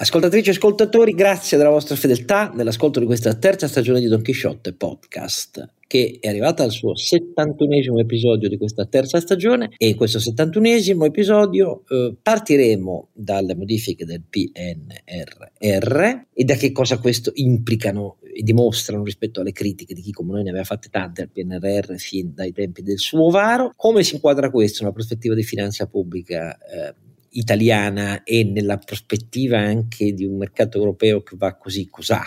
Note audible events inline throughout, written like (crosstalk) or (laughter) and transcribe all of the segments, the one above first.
Ascoltatrici e ascoltatori, grazie della vostra fedeltà nell'ascolto di questa terza stagione di Don Chisciotte Podcast che è arrivata al suo 71esimo episodio di questa terza stagione. E in questo 71esimo episodio eh, partiremo dalle modifiche del PNRR e da che cosa questo implicano e dimostrano rispetto alle critiche di chi come noi ne aveva fatte tante al PNRR fin dai tempi del suo varo, come si inquadra questo nella prospettiva di finanza pubblica eh, italiana e nella prospettiva anche di un mercato europeo che va così cos'ha,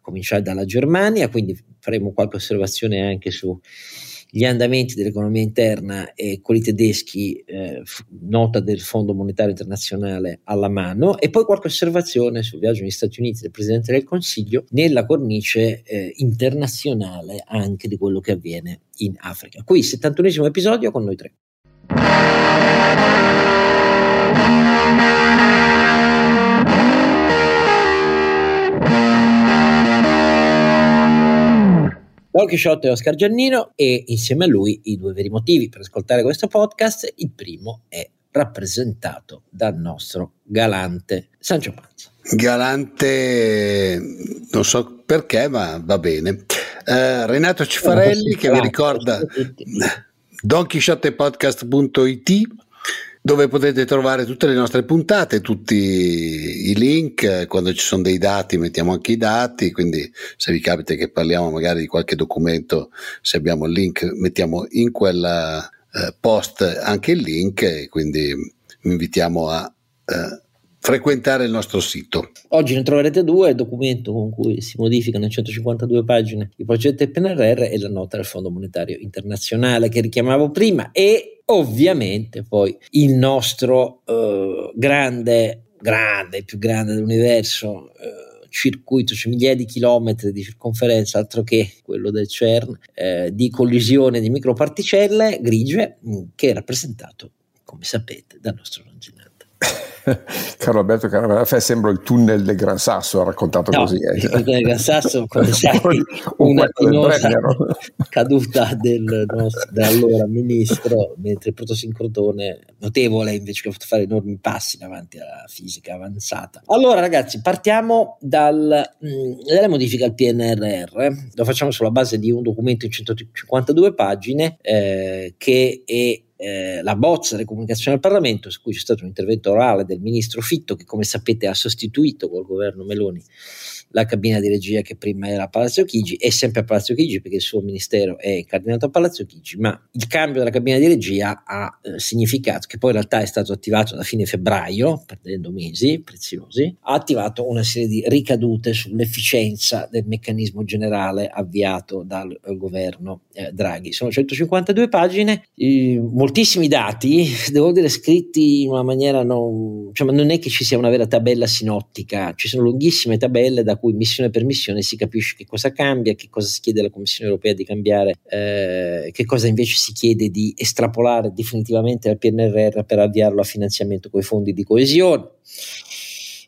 cominciare dalla Germania, quindi faremo qualche osservazione anche sugli andamenti dell'economia interna e quelli tedeschi, eh, nota del Fondo Monetario Internazionale alla mano, e poi qualche osservazione sul viaggio negli Stati Uniti del Presidente del Consiglio nella cornice eh, internazionale anche di quello che avviene in Africa. Qui, 71 episodio con noi tre. Don Chisciotte e Oscar Giannino e insieme a lui i due veri motivi per ascoltare questo podcast. Il primo è rappresentato dal nostro galante Sancio Panza. Galante, non so perché, ma va bene. Uh, Renato Cifarelli che vi ricorda donchisciottepodcast.it dove potete trovare tutte le nostre puntate, tutti i link, quando ci sono dei dati mettiamo anche i dati, quindi se vi capita che parliamo magari di qualche documento, se abbiamo il link mettiamo in quel eh, post anche il link quindi vi invitiamo a eh, frequentare il nostro sito. Oggi ne troverete due, il documento con cui si modificano in 152 pagine i progetti PNRR e la nota del Fondo Monetario Internazionale che richiamavo prima e ovviamente poi il nostro eh, grande, grande, più grande dell'universo eh, circuito, cioè migliaia di chilometri di circonferenza, altro che quello del CERN, eh, di collisione di microparticelle grigie, che è rappresentato, come sapete, dal nostro longinante. (laughs) (laughs) Carlo Alberto Caravafè sembra il tunnel del Gran Sasso, ha raccontato no, così. Il tunnel del Gran Sasso, (laughs) come sai, una pinosa (laughs) caduta del nostro, dell'allora ministro, mentre il protosincrotone, notevole invece che ha fatto fare enormi passi in avanti alla fisica avanzata. Allora ragazzi, partiamo dal, mh, dalle modifiche al PNRR, lo facciamo sulla base di un documento in 152 pagine eh, che è eh, la bozza delle comunicazioni al Parlamento, su cui c'è stato un intervento orale del ministro Fitto, che come sapete ha sostituito col governo Meloni la cabina di regia che prima era a Palazzo Chigi, è sempre a Palazzo Chigi perché il suo ministero è incardinato a Palazzo Chigi, ma il cambio della cabina di regia ha eh, significato che poi in realtà è stato attivato da fine febbraio, perdendo mesi preziosi, ha attivato una serie di ricadute sull'efficienza del meccanismo generale avviato dal eh, governo eh, Draghi. Sono 152 pagine, eh, moltissimi dati, (laughs) devo dire scritti in una maniera non, cioè, non è che ci sia una vera tabella sinottica, ci sono lunghissime tabelle da cui missione per missione si capisce che cosa cambia, che cosa si chiede alla Commissione europea di cambiare, eh, che cosa invece si chiede di estrapolare definitivamente al PNRR per avviarlo a finanziamento con i fondi di coesione.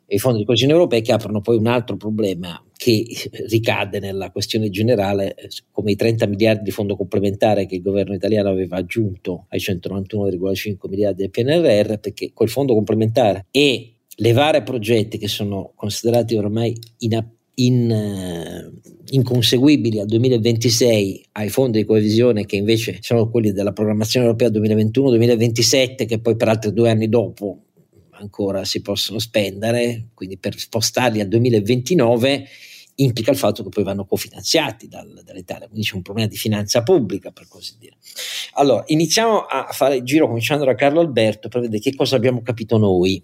E i fondi di coesione europei che aprono poi un altro problema che ricade nella questione generale come i 30 miliardi di fondo complementare che il governo italiano aveva aggiunto ai 191,5 miliardi del PNRR perché quel fondo complementare e levare progetti che sono considerati ormai in, in, uh, inconseguibili al 2026 ai fondi di coesione che invece sono quelli della programmazione europea 2021-2027 che poi per altri due anni dopo ancora si possono spendere, quindi per spostarli al 2029 implica il fatto che poi vanno cofinanziati dal, dall'Italia, quindi c'è un problema di finanza pubblica per così dire. Allora, iniziamo a fare il giro cominciando da Carlo Alberto per vedere che cosa abbiamo capito noi,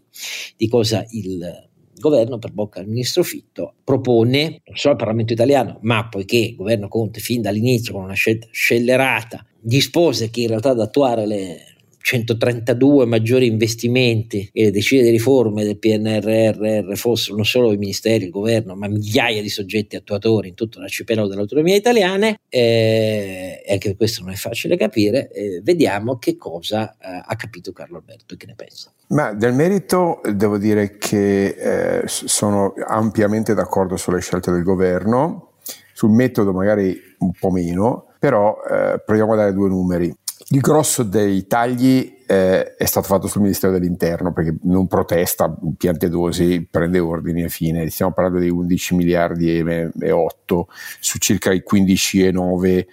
di cosa il governo per bocca del ministro Fitto propone non solo al Parlamento italiano, ma poiché il governo Conte fin dall'inizio con una scelta scellerata dispose che in realtà ad attuare le 132 maggiori investimenti e le decine di riforme del PNRR fossero non solo i ministeri, il governo, ma migliaia di soggetti attuatori in tutto l'arcipelago delle autonomie italiane, eh, e anche questo non è facile capire, eh, vediamo che cosa eh, ha capito Carlo Alberto e che ne pensa. Ma del merito devo dire che eh, sono ampiamente d'accordo sulle scelte del governo, sul metodo magari un po' meno, però eh, proviamo a dare due numeri Il grosso dei tagli eh, è stato fatto sul Ministero dell'Interno perché non protesta, Piantedosi prende ordini e fine. Stiamo parlando di 11 miliardi e, e 8 su circa i 15 e 9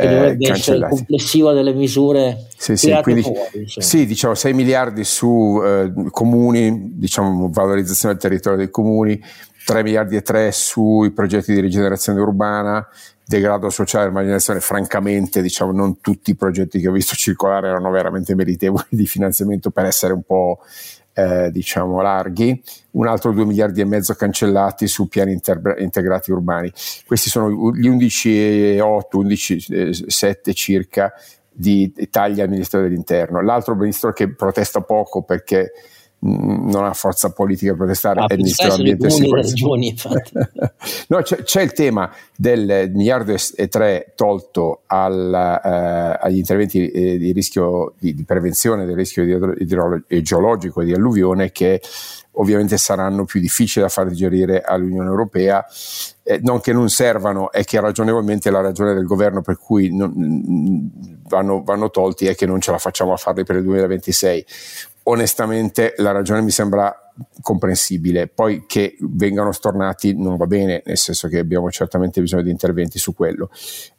che dovrebbe eh, essere il complessivo delle misure sì, sì, quindi, fuori, sì, diciamo 6 miliardi su eh, comuni, diciamo valorizzazione del territorio dei comuni, 3 miliardi e 3 sui progetti di rigenerazione urbana, degrado sociale e marginalizzazione, francamente diciamo non tutti i progetti che ho visto circolare erano veramente meritevoli di finanziamento per essere un po' eh, diciamo larghi, un altro 2 miliardi e mezzo cancellati su piani inter- integrati urbani. Questi sono gli 11,8, 11,7 circa di tagli al Ministero dell'Interno. L'altro ministro che protesta poco perché non ha forza politica per protestare, ah, è il ministro dell'ambiente e sicurezza. no, c'è, c'è, il tema del miliardo e tre tolto al, eh, agli interventi eh, di rischio di, di, prevenzione del rischio idrogeologico e di alluvione che ovviamente saranno più difficili da far digerire all'Unione Europea, eh, non che non servano, è che ragionevolmente la ragione del governo per cui non, vanno, vanno, tolti è che non ce la facciamo a farli per il 2026 onestamente la ragione mi sembra comprensibile. Poi che vengano stornati non va bene, nel senso che abbiamo certamente bisogno di interventi su quello.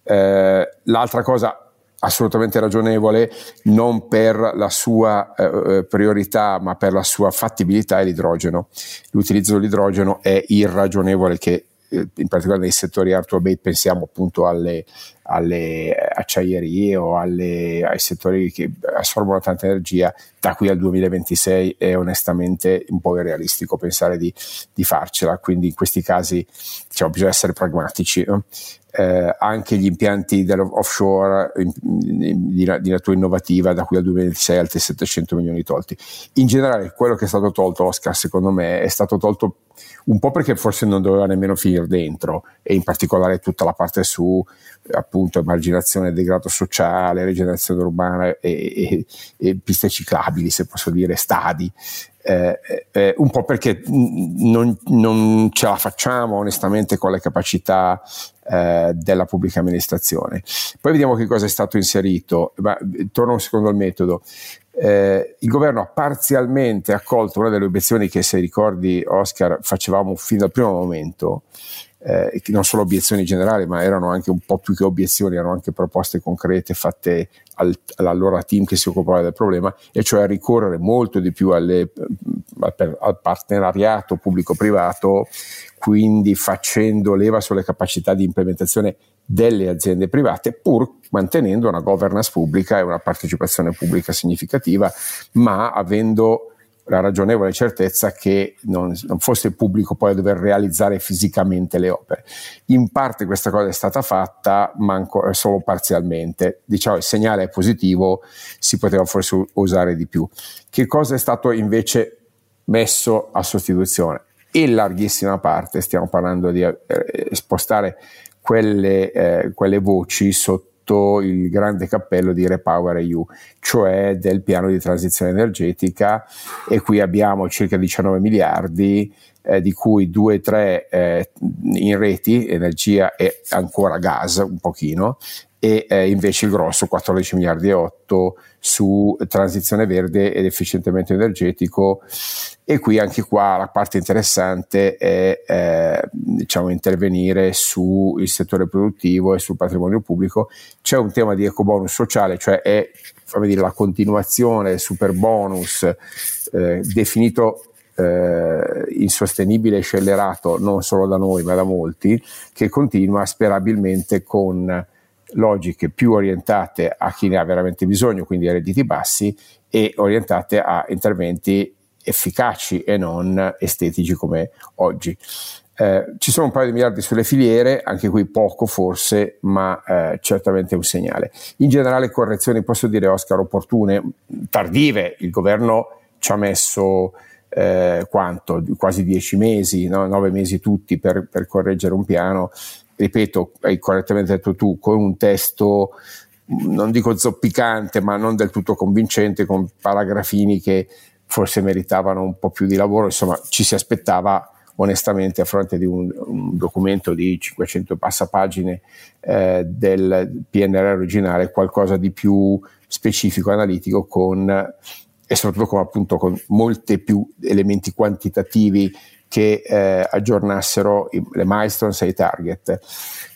Eh, l'altra cosa assolutamente ragionevole, non per la sua eh, eh priorità, ma per la sua fattibilità è l'idrogeno. L'utilizzo dell'idrogeno è irragionevole che in particolare nei settori hard to abate pensiamo appunto alle, alle acciaierie o alle, ai settori che assorbono tanta energia da qui al 2026 è onestamente un po' irrealistico pensare di, di farcela quindi in questi casi diciamo, bisogna essere pragmatici no? Eh, anche gli impianti offshore di, di, natura innovativa da qui al 2026 altri 700 milioni tolti in generale quello che è stato tolto Oscar secondo me è stato tolto un po' perché forse non doveva nemmeno finire dentro e in particolare tutta la parte su appunto emarginazione, degrado sociale, rigenerazione urbana e, e, e piste ciclabili, se posso dire, stadi. Eh, eh, un po' perché non, non, ce la facciamo onestamente con le capacità eh, della pubblica amministrazione. Poi vediamo che cosa è stato inserito. Ma, torno un secondo al metodo eh, il governo ha parzialmente accolto una delle obiezioni che, se ricordi, Oscar, facevamo fin dal primo momento, eh, non solo obiezioni generali, ma erano anche un po' più che obiezioni, erano anche proposte concrete fatte al, all'allora team che si occupava del problema, e cioè ricorrere molto di più alle, al, al partenariato pubblico-privato, quindi facendo leva sulle capacità di implementazione delle aziende private, pur mantenendo una governance pubblica e una partecipazione pubblica significativa, ma avendo la ragionevole certezza che non, non, fosse il pubblico poi a dover realizzare fisicamente le opere. In parte questa cosa è stata fatta, ma ancora, solo parzialmente. Diciamo il segnale è positivo, si poteva forse usare di più. Che cosa è stato invece messo a sostituzione? In larghissima parte stiamo parlando di eh, spostare quelle, eh, quelle voci sotto il grande cappello di Repower EU, cioè del piano di transizione energetica. E qui abbiamo circa 19 miliardi eh, di cui 2-3 eh, in reti, energia e ancora gas un pochino. E eh, invece il grosso 14 miliardi e 8 su transizione verde ed efficientamento energetico. E qui anche qua la parte interessante è eh, diciamo, intervenire sul settore produttivo e sul patrimonio pubblico. C'è un tema di ecobonus sociale cioè è dire, la continuazione super bonus eh, definito eh, insostenibile e scellerato non solo da noi ma da molti che continua sperabilmente con logiche più orientate a chi ne ha veramente bisogno, quindi a redditi bassi, e orientate a interventi efficaci e non estetici come oggi. Eh, ci sono un paio di miliardi sulle filiere, anche qui poco forse, ma eh, certamente un segnale. In generale correzioni, posso dire Oscar, opportune, tardive, il governo ci ha messo eh, quanto? Quasi dieci mesi, no? nove mesi tutti per, per correggere un piano ripeto, hai correttamente detto tu, con un testo non dico zoppicante, ma non del tutto convincente, con paragrafini che forse meritavano un po' più di lavoro, insomma ci si aspettava onestamente a fronte di un, un documento di 500 passapagine eh, del PNR originale qualcosa di più specifico, analitico, con, e soprattutto con, appunto, con molti più elementi quantitativi che eh, aggiornassero i, le milestones e i target.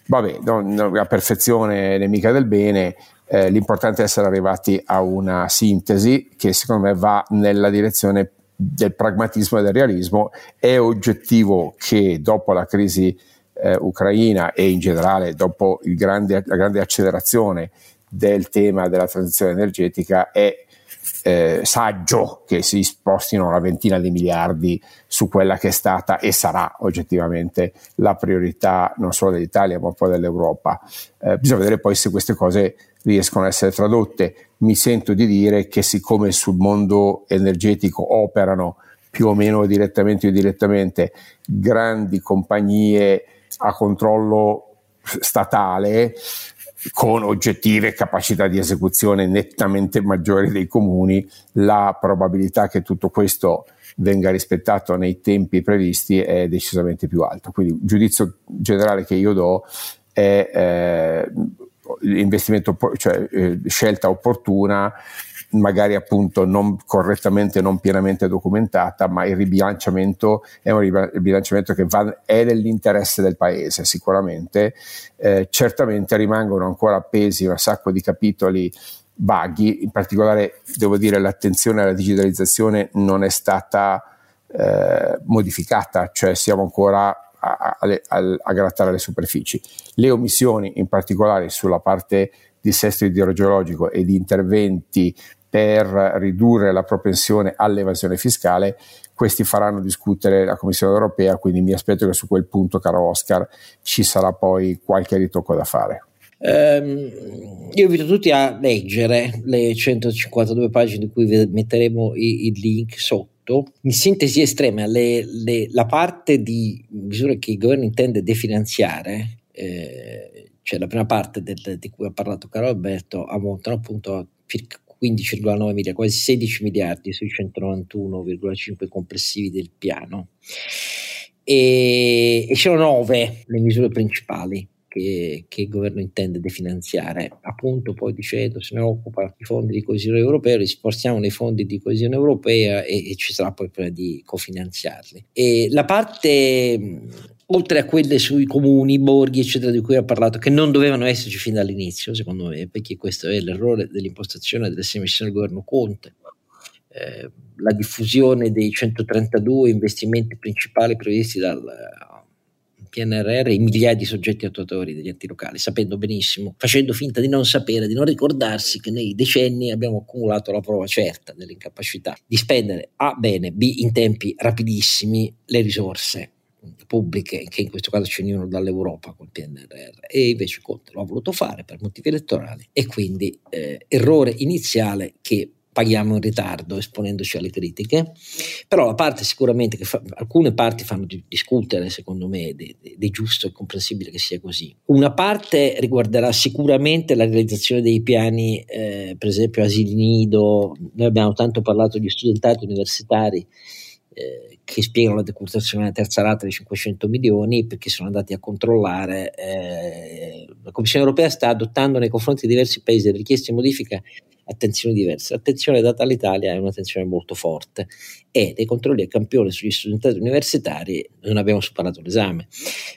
Vabbè, no, no, la perfezione è nemica del bene, eh, l'importante è essere arrivati a una sintesi che secondo me va nella direzione del pragmatismo e del realismo. È oggettivo che dopo la crisi eh, ucraina e in generale dopo grande, la grande accelerazione del tema della transizione energetica è eh, saggio che si spostino una ventina di miliardi su quella che è stata e sarà oggettivamente la priorità non solo dell'Italia ma poi dell'Europa. Eh, bisogna vedere poi se queste cose riescono a essere tradotte. Mi sento di dire che siccome sul mondo energetico operano più o meno direttamente o indirettamente grandi compagnie a controllo statale, con oggettive capacità di esecuzione nettamente maggiori dei comuni, la probabilità che tutto questo venga rispettato nei tempi previsti è decisamente più alta. Quindi il giudizio generale che io do è eh, investimento, cioè eh, scelta opportuna, magari appunto non correttamente, non pienamente documentata, ma il ribilanciamento è un ribilanciamento che va, è nell'interesse del paese sicuramente. Eh, certamente rimangono ancora appesi un sacco di capitoli vaghi, in particolare devo dire l'attenzione alla digitalizzazione non è stata eh, modificata, cioè siamo ancora a, a, a, a, grattare le superfici. Le omissioni, in particolare sulla parte di sesto idrogeologico e di interventi per ridurre la propensione all'evasione fiscale, questi faranno discutere la Commissione europea, quindi mi aspetto che su quel punto, caro Oscar, ci sarà poi qualche ritocco da fare. Um, io invito tutti a leggere le 152 pagine di cui metteremo il link sotto. In sintesi estrema, le, le, la parte di misure che il governo intende definanziare, eh, cioè la prima parte del, di cui ha parlato Caro Alberto, ammontano appunto a circa 15,9 miliardi, quasi 16 miliardi sui 191,5 complessivi del piano. E, e sono nove le misure principali che, che, il governo intende definanziare. Appunto, poi dicendo se ne occupa i fondi di coesione europea, li spostiamo nei fondi di coesione europea e, e ci sarà poi prima di cofinanziarli. E la parte oltre a quelle sui comuni, borghi, eccetera, di cui ha parlato, che non dovevano esserci fin dall'inizio, secondo me, perché questo è l'errore dell'impostazione delle sei missioni del governo Conte. Eh, la diffusione dei 132 investimenti principali previsti dal PNRR i migliaia di soggetti attuatori degli enti locali, sapendo benissimo, facendo finta di non sapere, di non ricordarsi che nei decenni abbiamo accumulato la prova certa dell'incapacità di spendere A bene, B in tempi rapidissimi le risorse pubbliche, che in questo caso ci venivano dall'Europa col PNRR, e invece Conte lo ha voluto fare per motivi elettorali e quindi eh, errore iniziale che paghiamo in ritardo esponendoci alle critiche, però la parte sicuramente che fa, alcune parti fanno discutere secondo me di, di, di, giusto e comprensibile che sia così. Una parte riguarderà sicuramente la realizzazione dei piani, eh, per esempio asili nido, noi abbiamo tanto parlato di studentati universitari eh, che spiegano la decurtazione della terza rata di 500 milioni perché sono andati a controllare eh, la Commissione europea sta adottando nei confronti di diversi paesi delle richieste di modifica attenzioni diverse. L'attenzione data all'Italia è un'attenzione molto forte e dei controlli a campione sugli studentati universitari non abbiamo superato l'esame.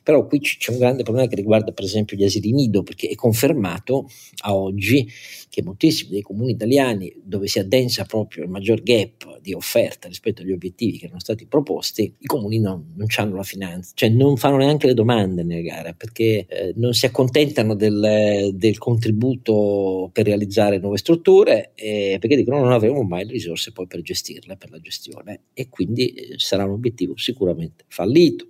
Però qui c'è un grande problema che riguarda per esempio gli asili nido perché è confermato a oggi che moltissimi dei comuni italiani dove si addensa proprio il maggior gap di offerta rispetto agli obiettivi che erano stati proposti, i comuni non, non hanno la finanza, cioè non fanno neanche le domande nelle gare perché eh, non si accontentano del, del contributo per realizzare nuove strutture eh, perché dicono non avremo mai le risorse poi per gestirle, per la gestione e quindi eh, sarà un obiettivo sicuramente fallito.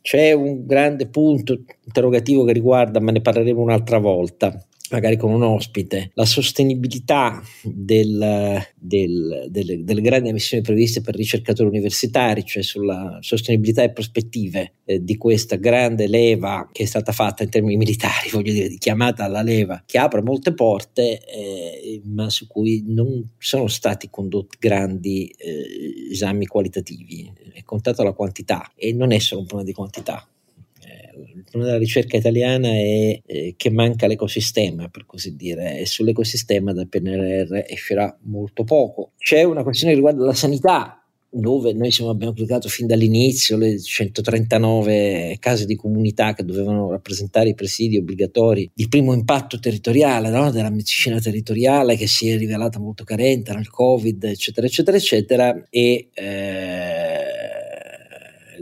C'è un grande punto interrogativo che riguarda, ma ne parleremo un'altra volta, magari con un ospite, la sostenibilità del, del, delle, delle, grandi emissioni previste per ricercatori universitari, cioè sulla sostenibilità e prospettive eh, di questa grande leva che è stata fatta in termini militari, (laughs) voglio dire, chiamata alla leva, che apre molte porte, eh, ma su cui non sono stati condotti grandi eh, esami qualitativi. È contata la quantità e non è solo un problema di quantità il problema della ricerca italiana è eh, che manca l'ecosistema, per così dire, e sull'ecosistema dal PNRR uscirà molto poco. C'è una questione che riguarda la sanità, dove noi siamo, abbiamo applicato fin dall'inizio le 139 case di comunità che dovevano rappresentare i presidi obbligatori di primo impatto territoriale, no? della medicina territoriale che si è rivelata molto carente nel Covid, eccetera, eccetera, eccetera, e eh,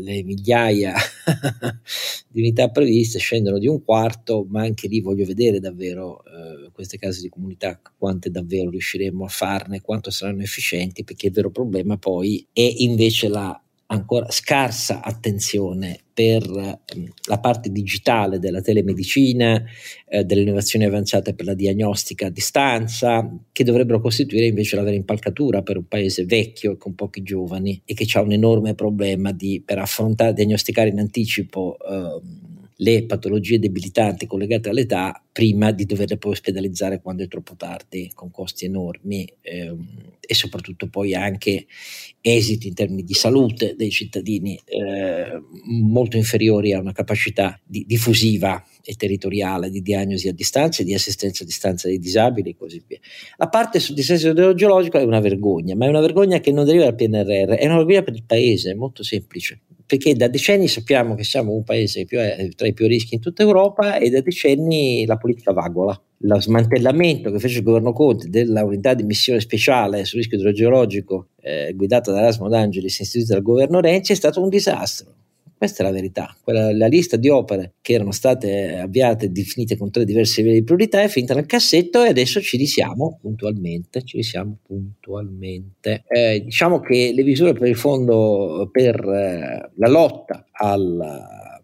le migliaia (laughs) di unità previste scendono di un quarto, ma anche lì voglio vedere davvero eh, queste case di comunità, quante davvero riusciremo a farne, quanto saranno efficienti, perché il vero problema poi è invece la ancora scarsa attenzione per mm, la parte digitale della telemedicina, eh, delle innovazioni avanzate per la diagnostica a distanza, che dovrebbero costituire invece la vera impalcatura per un paese vecchio con pochi giovani e che ha un enorme problema di, per affrontare, diagnosticare in anticipo. Eh, le patologie debilitanti collegate all'età prima di doverle poi ospedalizzare quando è troppo tardi, con costi enormi ehm, e soprattutto poi anche esiti in termini di salute dei cittadini eh, molto inferiori a una capacità di, diffusiva e territoriale di diagnosi a distanza e di assistenza a distanza dei disabili e così via. La parte sul dissesto idrogeologico è una vergogna, ma è una vergogna che non deriva dal PNRR, è una vergogna per il paese, è molto semplice perché da decenni sappiamo che siamo un paese più, eh, tra i più rischi in tutta Europa e da decenni la politica vagola. Lo smantellamento che fece il governo Conte della unità di missione speciale sul rischio idrogeologico eh, guidata da Erasmo D'Angelis istituita dal governo Renzi è stato un disastro questa è la verità. Quella, la lista di opere che erano state avviate e definite con tre diversi livelli di priorità è finita nel cassetto e adesso ci risiamo puntualmente. Ci risiamo puntualmente. Eh, diciamo che le misure per il fondo per eh, la lotta al,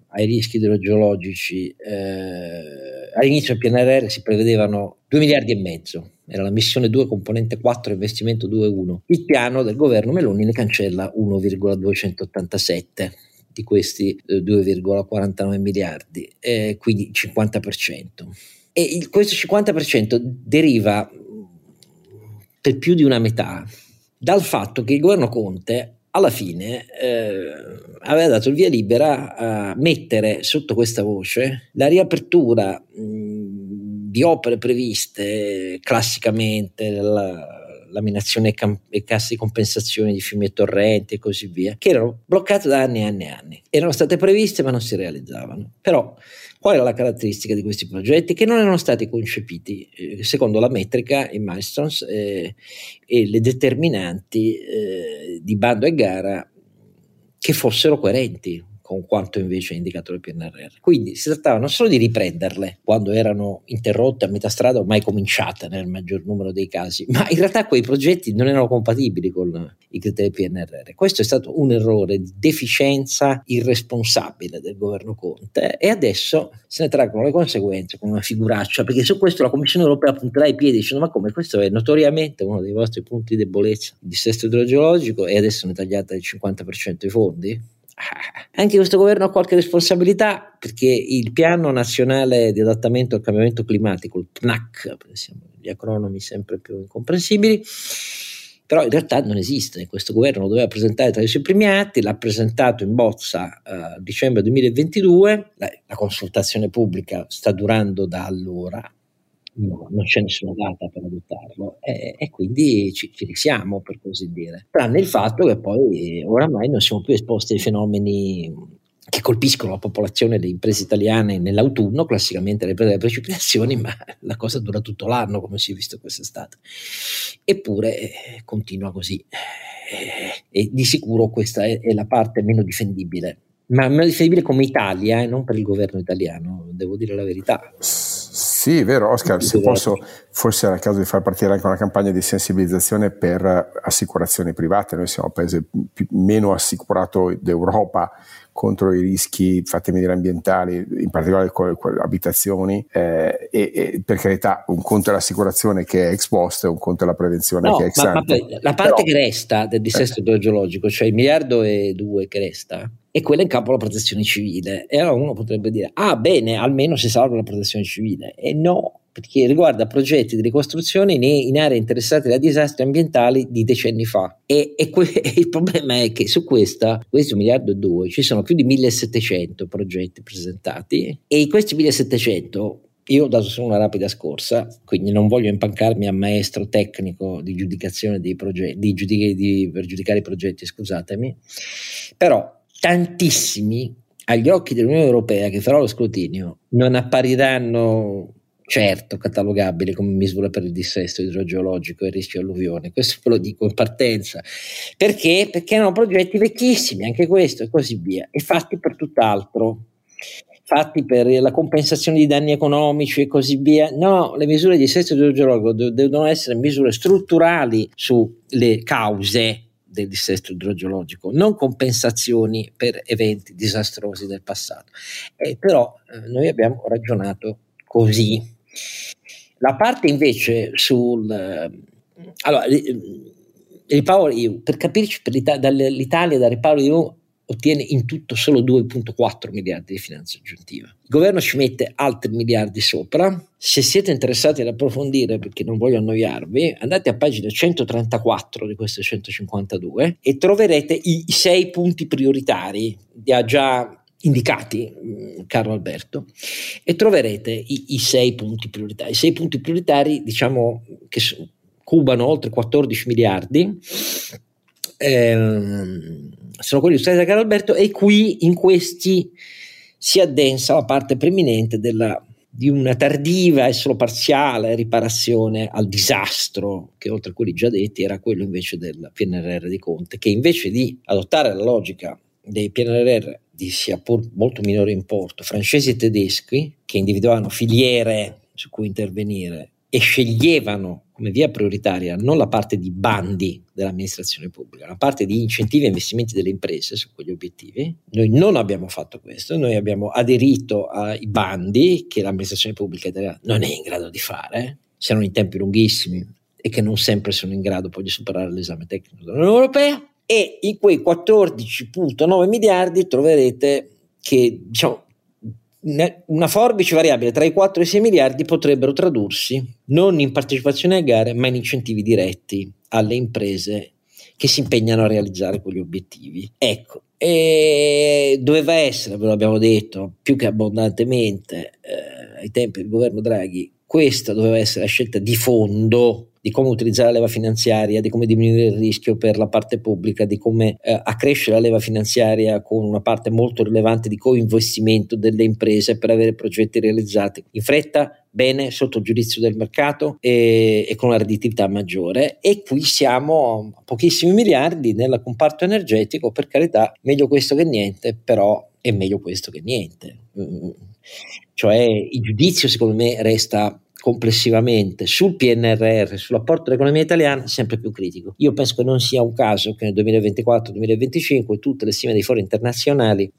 ai rischi idrogeologici eh, all'inizio del PNRR si prevedevano 2 miliardi e mezzo era la missione 2 componente 4 investimento 2.1 il piano del governo Meloni ne cancella 1,287 di questi 2,49 eh, miliardi, eh, quindi 50%. E il, questo 50% deriva per più di una metà dal fatto che il governo Conte alla fine eh, aveva dato il via libera a mettere sotto questa voce la riapertura mh, di opere previste classicamente, la, laminazione e casse di compensazione di fiumi e torrenti e così via, che erano bloccate da anni e anni e anni. Erano state previste ma non si realizzavano. Però qual era la caratteristica di questi progetti? Che non erano stati concepiti eh, secondo la metrica, i milestones eh, e le determinanti eh, di bando e gara che fossero coerenti con quanto invece indicato il PNRR. Quindi si trattava non solo di riprenderle quando erano interrotte a metà strada o mai cominciate nel maggior numero dei casi, ma in realtà quei progetti non erano compatibili con i criteri PNRR. Questo è stato un errore di deficienza irresponsabile del governo Conte e adesso se ne traggono le conseguenze con una figuraccia, perché su questo la Commissione europea punterà i piedi dicendo ma come questo è notoriamente uno dei vostri punti di debolezza, il dissesto idrogeologico e adesso ne tagliate il 50% i fondi? Anche questo governo ha qualche responsabilità perché il piano nazionale di adattamento al cambiamento climatico, il PNAC, gli acronomi sempre più incomprensibili, però in realtà non esiste. Questo governo lo doveva presentare tra i suoi primi atti, l'ha presentato in bozza a uh, dicembre 2022, la, la consultazione pubblica sta durando da allora, no, non c'è nessuna data per adottarlo e, e quindi ci, ci risiamo per così dire, tranne il fatto che poi oramai non siamo più esposti ai fenomeni che colpiscono la popolazione delle imprese italiane nell'autunno, classicamente le prese delle precipitazioni, (laughs) ma la cosa dura tutto l'anno, come si è visto quest'estate. Eppure continua così. E di sicuro questa è, è, la parte meno difendibile, ma meno difendibile come Italia e eh, non per il governo italiano, devo dire la verità. Sì, vero Oscar, se posso, forse era il caso di far partire anche una campagna di sensibilizzazione per assicurazioni private, noi siamo il paese più, meno assicurato d'Europa contro i rischi, fatemi dire, ambientali, in particolare con, con abitazioni, eh, e, e, per carità un conto è l'assicurazione che è ex post e un conto è la prevenzione no, che è ex ante. la parte Però, che resta del dissesto eh. idrogeologico, cioè il miliardo e due che resta, è quella in campo alla protezione civile. E allora uno potrebbe dire, ah bene, almeno si salva la protezione civile. E no, perché riguarda progetti di ricostruzione in, in aree interessate da disastri ambientali di decenni fa. E, e, que- (laughs) e il problema è che su questa, questo miliardo e due, ci sono più di 1700 progetti presentati e questi 1700 io ho dato solo una rapida scorsa, quindi non voglio impancarmi a maestro tecnico di giudicazione dei progetti, di giudic- di, per giudicare i progetti, scusatemi, però tantissimi agli occhi dell'Unione Europea che farà lo scrutinio non appariranno certo catalogabili come misura per il dissesto idrogeologico e il rischio alluvione, questo ve lo dico in partenza, perché? Perché erano progetti vecchissimi, anche questo e così via, e fatti per tutt'altro, fatti per la compensazione di danni economici e così via. No, le misure di dissesto idrogeologico devono essere misure strutturali sulle cause del dissesto idrogeologico, non compensazioni per eventi disastrosi del passato. Eh, però eh, noi abbiamo ragionato così. La parte invece sul... allora, Repower EU, per capirci, per l'Italia, dall'Italia da Repower EU ottiene in tutto solo 2,4 miliardi di finanza aggiuntiva. Il governo ci mette altri miliardi sopra. Se siete interessati ad approfondire, perché non voglio annoiarvi, andate a pagina 134 di queste 152 e troverete i sei punti prioritari. Li ha già indicati mm, Carlo Alberto e troverete i, i, sei punti prioritari. I sei punti prioritari, diciamo, che cubano oltre 14 miliardi, ehm, sono quelli usati da Carlo Alberto e qui in questi si addensa la parte preminente della, di una tardiva e solo parziale riparazione al disastro che oltre a quelli già detti era quello invece del PNRR di Conte che invece di adottare la logica dei PNRR di sia pur molto minore importo, francesi e tedeschi, che individuavano filiere su cui intervenire e sceglievano come via prioritaria non la parte di bandi dell'amministrazione pubblica, la parte di incentivi e investimenti delle imprese su quegli obiettivi. Noi non abbiamo fatto questo, noi abbiamo aderito ai bandi che l'amministrazione pubblica italiana non è in grado di fare, siano in tempi lunghissimi e che non sempre sono in grado poi di superare l'esame tecnico dell'Unione Europea e in quei 14,9 miliardi troverete che diciamo, una forbice variabile tra i 4 e i 6 miliardi potrebbero tradursi non in partecipazione a gare ma in incentivi diretti alle imprese che si impegnano a realizzare quegli obiettivi. Ecco, e doveva essere, ve lo abbiamo detto più che abbondantemente eh, ai tempi del governo Draghi, questa doveva essere la scelta di fondo di come utilizzare la leva finanziaria, di come diminuire il rischio per la parte pubblica, di come eh, accrescere la leva finanziaria con una parte molto rilevante di coinvestimento delle imprese per avere progetti realizzati in fretta, bene, sotto il giudizio del mercato e, e con una redditività maggiore. E qui siamo a pochissimi miliardi nel comparto energetico, per carità, meglio questo che niente, però è meglio questo che niente. Mm. Cioè il giudizio secondo me resta complessivamente sul PNRR, sull'apporto dell'economia italiana, sempre più critico. Io penso che non sia un caso che nel 2024-2025 tutte le stime dei fori internazionali,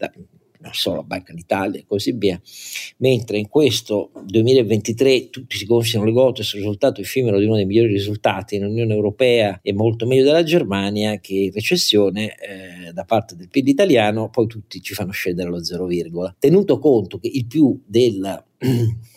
non solo Banca d'Italia e così via, mentre in questo 2023 tutti si gonfiano le gote sul risultato effimero di uno dei migliori risultati in Unione Europea e molto meglio della Germania che in recessione eh, da parte del PIL italiano, poi tutti ci fanno scendere allo zero virgola. Tenuto conto che il più del (clears throat)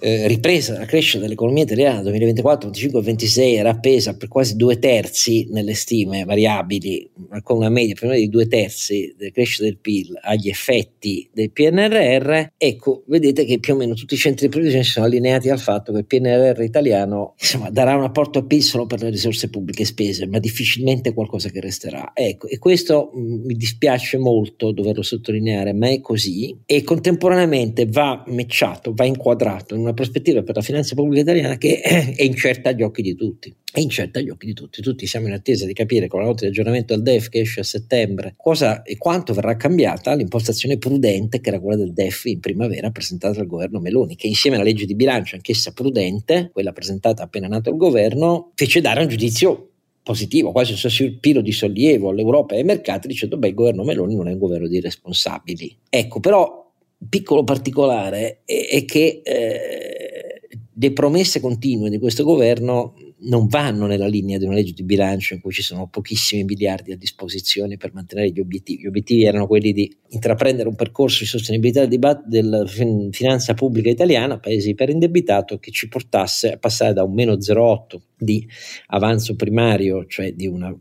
eh, ripresa della crescita dell'economia italiana 2024, 25 e 26 era appesa per quasi due terzi nelle stime variabili, con una media più o meno di due terzi della crescita del PIL agli effetti del PNRR, ecco, vedete che più o meno tutti i centri di previsione sono allineati al fatto che il PNRR italiano insomma, darà un apporto al PIL solo per le risorse pubbliche spese, ma difficilmente qualcosa che resterà. Ecco, e questo mm, mi dispiace molto doverlo sottolineare, ma è così e contemporaneamente va matchato, va inquadrato in una prospettiva per la finanza pubblica italiana che (clears throat) è incerta agli occhi di tutti. È incerta agli occhi di tutti. Tutti siamo in attesa di capire con la nota di aggiornamento del DEF che esce a settembre cosa e quanto verrà cambiata l'impostazione prudente che era quella del DEF in primavera presentata dal governo Meloni, che insieme alla legge di bilancio, anch'essa prudente, quella presentata appena nato il governo, fece dare un giudizio positivo, quasi un sospiro di sollievo all'Europa e ai mercati dicendo beh il governo Meloni non è un governo di responsabili. Ecco, però piccolo particolare è, è che eh, le promesse continue di questo governo non vanno nella linea di una legge di bilancio in cui ci sono pochissimi miliardi a disposizione per mantenere gli obiettivi. Gli obiettivi erano quelli di intraprendere un percorso di sostenibilità della del finanza pubblica italiana, paese iperindebitato, che ci portasse a passare da un meno 0,8 di avanzo primario, cioè di una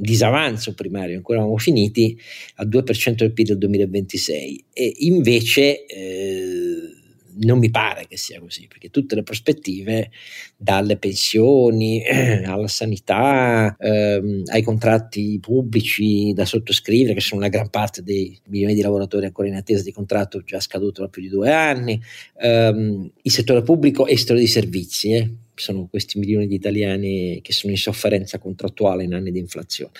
disavanzo primario, ancora eravamo finiti, al 2% del PIL del 2026 e invece eh, non mi pare che sia così, perché tutte le prospettive, dalle pensioni (clears throat) alla sanità, ehm, ai contratti pubblici da sottoscrivere, che sono una gran parte dei milioni di lavoratori ancora in attesa di contratto già scaduto da più di due anni, ehm, il settore pubblico e il settore dei servizi. Eh sono questi milioni di italiani che sono in sofferenza contrattuale in anni di inflazione,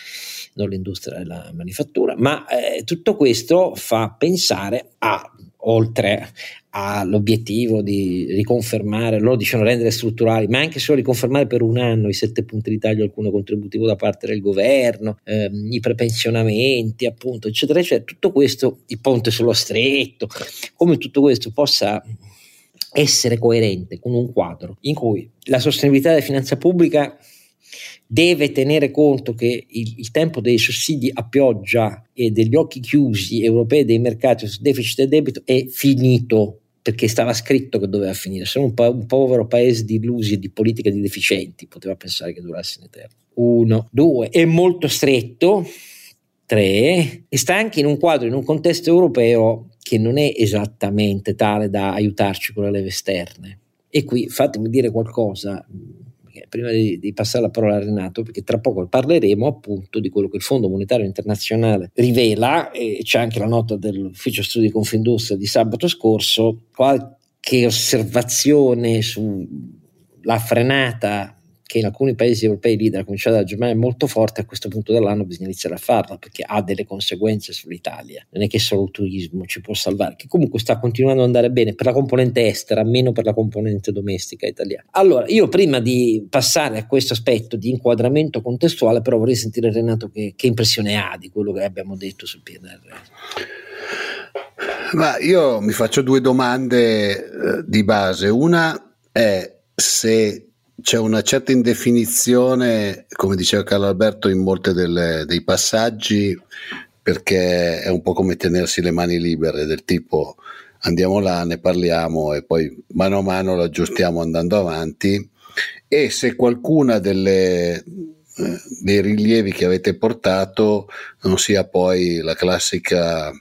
non l'industria e la manifattura, ma eh, tutto questo fa pensare a oltre all'obiettivo di riconfermare, loro dicono rendere strutturali, ma anche solo riconfermare per un anno i sette punti di taglio, alcune contributivo da parte del governo, ehm, i prepensionamenti, appunto, eccetera, eccetera. Tutto questo, il ponte sullo stretto, come tutto questo possa essere coerente con un quadro in cui la sostenibilità della finanza pubblica deve tenere conto che il, il, tempo dei sussidi a pioggia e degli occhi chiusi europei dei mercati sul deficit e debito è finito perché stava scritto che doveva finire. Solo un, po- un povero paese di illusi e di politiche di deficienti poteva pensare che durasse in eterno. Uno, due, è molto stretto. Tre, e sta anche in un quadro, in un contesto europeo che non è esattamente tale da aiutarci con le leve esterne. E qui fatemi dire qualcosa, prima di, di, passare la parola a Renato, perché tra poco parleremo appunto di quello che il Fondo Monetario Internazionale rivela, e c'è anche la nota dell'Ufficio Studi di Confindustria di sabato scorso, qualche osservazione sulla frenata che in alcuni paesi europei leader, a cominciare dalla Germania, è molto forte, a questo punto dell'anno bisogna iniziare a farla perché ha delle conseguenze sull'Italia. Non è che solo il turismo ci può salvare, che comunque sta continuando ad andare bene per la componente estera, meno per la componente domestica italiana. Allora, io prima di passare a questo aspetto di inquadramento contestuale, però vorrei sentire Renato che, che impressione ha di quello che abbiamo detto sul PNRR. Ma io mi faccio due domande eh, di base. Una è se c'è una certa indefinizione, come diceva Carlo Alberto, in molti dei passaggi, perché è un po' come tenersi le mani libere, del tipo andiamo là, ne parliamo e poi mano a mano lo aggiustiamo andando avanti. E se qualcuna delle, eh, dei rilievi che avete portato non sia poi la classica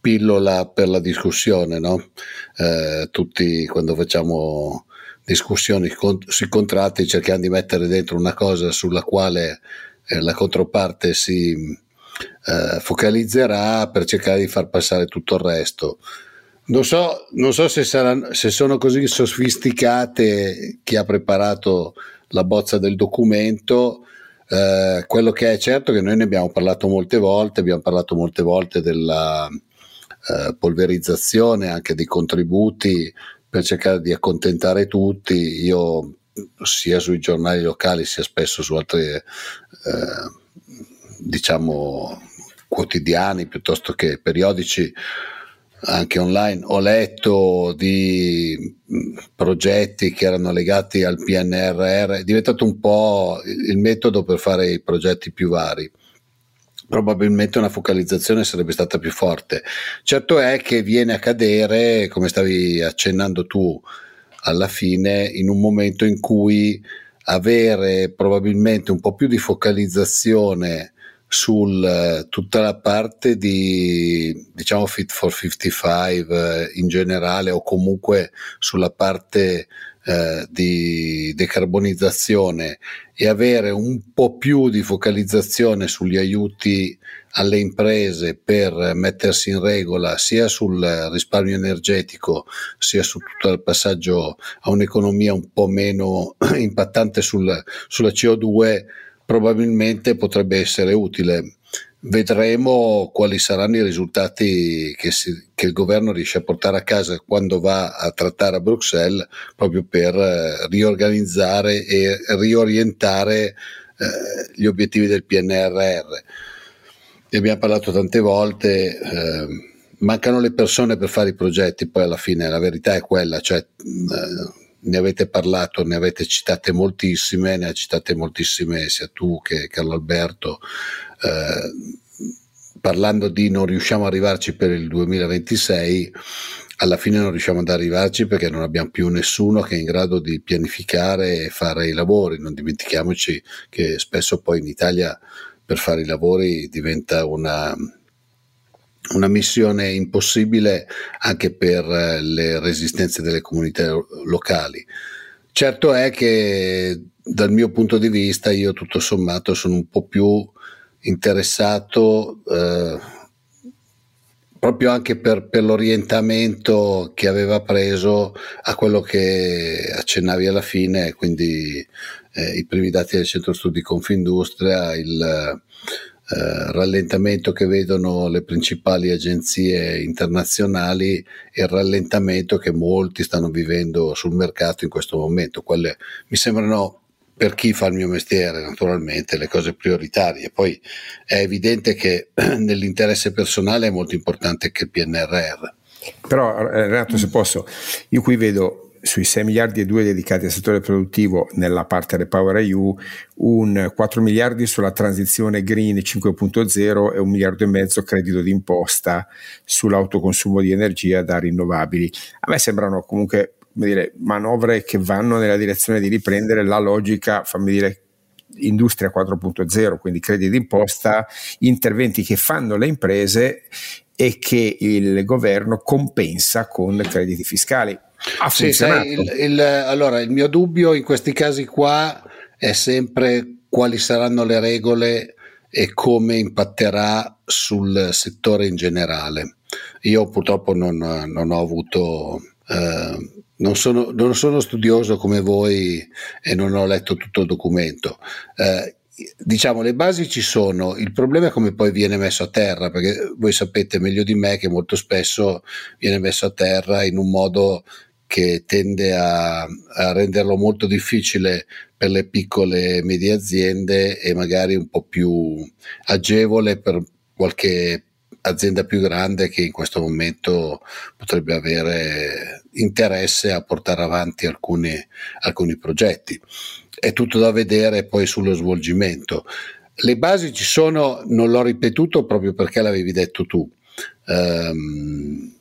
pillola per la discussione, no? eh, tutti quando facciamo discussioni sui contratti cerchiamo di mettere dentro una cosa sulla quale eh, la controparte si eh, focalizzerà per cercare di far passare tutto il resto. Non so, non so se, saranno, se sono così sofisticate chi ha preparato la bozza del documento. Eh, quello che è certo è che noi ne abbiamo parlato molte volte, abbiamo parlato molte volte della eh, polverizzazione anche dei contributi per cercare di accontentare tutti. Io sia sui giornali locali sia spesso su altri eh, diciamo quotidiani piuttosto che periodici anche online ho letto di progetti che erano legati al PNRR è diventato un po' il metodo per fare i progetti più vari probabilmente una focalizzazione sarebbe stata più forte. Certo è che viene a cadere, come stavi accennando tu alla fine, in un momento in cui avere probabilmente un po' più di focalizzazione su tutta la parte di diciamo fit for 55 eh, in generale o comunque sulla parte eh, di decarbonizzazione e avere un po' più di focalizzazione sugli aiuti alle imprese per mettersi in regola sia sul risparmio energetico sia su tutto il passaggio a un'economia un po' meno (clears throat) impattante sul, sulla CO2 probabilmente potrebbe essere utile vedremo quali saranno i risultati che, si, che, il governo riesce a portare a casa quando va a trattare a Bruxelles proprio per eh, riorganizzare e riorientare eh, gli obiettivi del PNRR. Ne abbiamo parlato tante volte, eh, mancano le persone per fare i progetti, poi alla fine la verità è quella, cioè, eh, ne avete parlato, ne avete citate moltissime, ne ha citate moltissime sia tu che Carlo Alberto. Eh, parlando di non riusciamo ad arrivarci per il 2026, alla fine non riusciamo ad arrivarci perché non abbiamo più nessuno che è in grado di pianificare e fare i lavori. Non dimentichiamoci che spesso poi in Italia per fare i lavori diventa una, una missione impossibile anche per eh, le resistenze delle comunità locali. Certo è che dal mio punto di vista io tutto sommato sono un po' più interessato eh, proprio anche per, per, l'orientamento che aveva preso a quello che accennavi alla fine, quindi eh, i primi dati del centro studi Confindustria, il eh, rallentamento che vedono le principali agenzie internazionali e il rallentamento che molti stanno vivendo sul mercato in questo momento. Quelle mi sembrano per chi fa il mio mestiere, naturalmente, le cose prioritarie. Poi è evidente che (clears throat) nell'interesse personale è molto importante che il PNRR. Però eh, Renato, se posso, io qui vedo sui 6 miliardi e 2 dedicati al settore produttivo nella parte del Power EU, un 4 miliardi sulla transizione green 5.0 e un miliardo e mezzo credito d'imposta sull'autoconsumo di energia da rinnovabili. A me sembrano comunque dire, manovre che vanno nella direzione di riprendere la logica, fammi dire, industria 4.0, quindi crediti d'imposta, interventi che fanno le imprese e che il governo compensa con crediti fiscali. Ha sì, sai, il, il, allora, il mio dubbio in questi casi qua è sempre quali saranno le regole e come impatterà sul settore in generale. Io purtroppo non, non ho avuto eh, non sono, non sono, studioso come voi e non ho letto tutto il documento. Eh, diciamo, le basi ci sono, il problema è come poi viene messo a terra, perché voi sapete meglio di me che molto spesso viene messo a terra in un modo che tende a, a renderlo molto difficile per le piccole e medie aziende e magari un po' più agevole per qualche azienda più grande che in questo momento potrebbe avere interesse a portare avanti alcuni, alcuni progetti. È tutto da vedere poi sullo svolgimento. Le basi ci sono, non l'ho ripetuto proprio perché l'avevi detto tu. Um,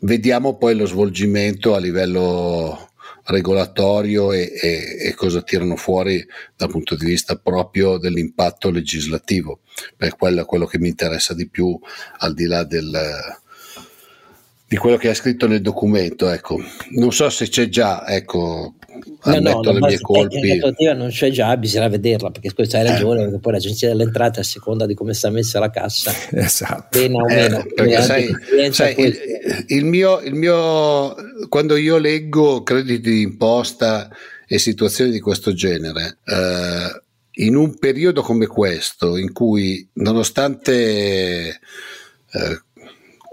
vediamo poi lo svolgimento a livello regolatorio e, e, e, cosa tirano fuori dal punto di vista proprio dell'impatto legislativo, per quello quello che mi interessa di più al di là del, di quello che è scritto nel documento. Ecco. Non so se c'è già, ecco, no, no, le mie colpi. La non c'è già, bisogna vederla perché questo hai ragione, perché poi l'agenzia delle entrate a seconda di come sta messa la cassa, (laughs) esatto. pena o meno. Eh, perché sai, sai il, il, mio, il mio, quando io leggo crediti di imposta e situazioni di questo genere, eh, in un periodo come questo, in cui nonostante eh,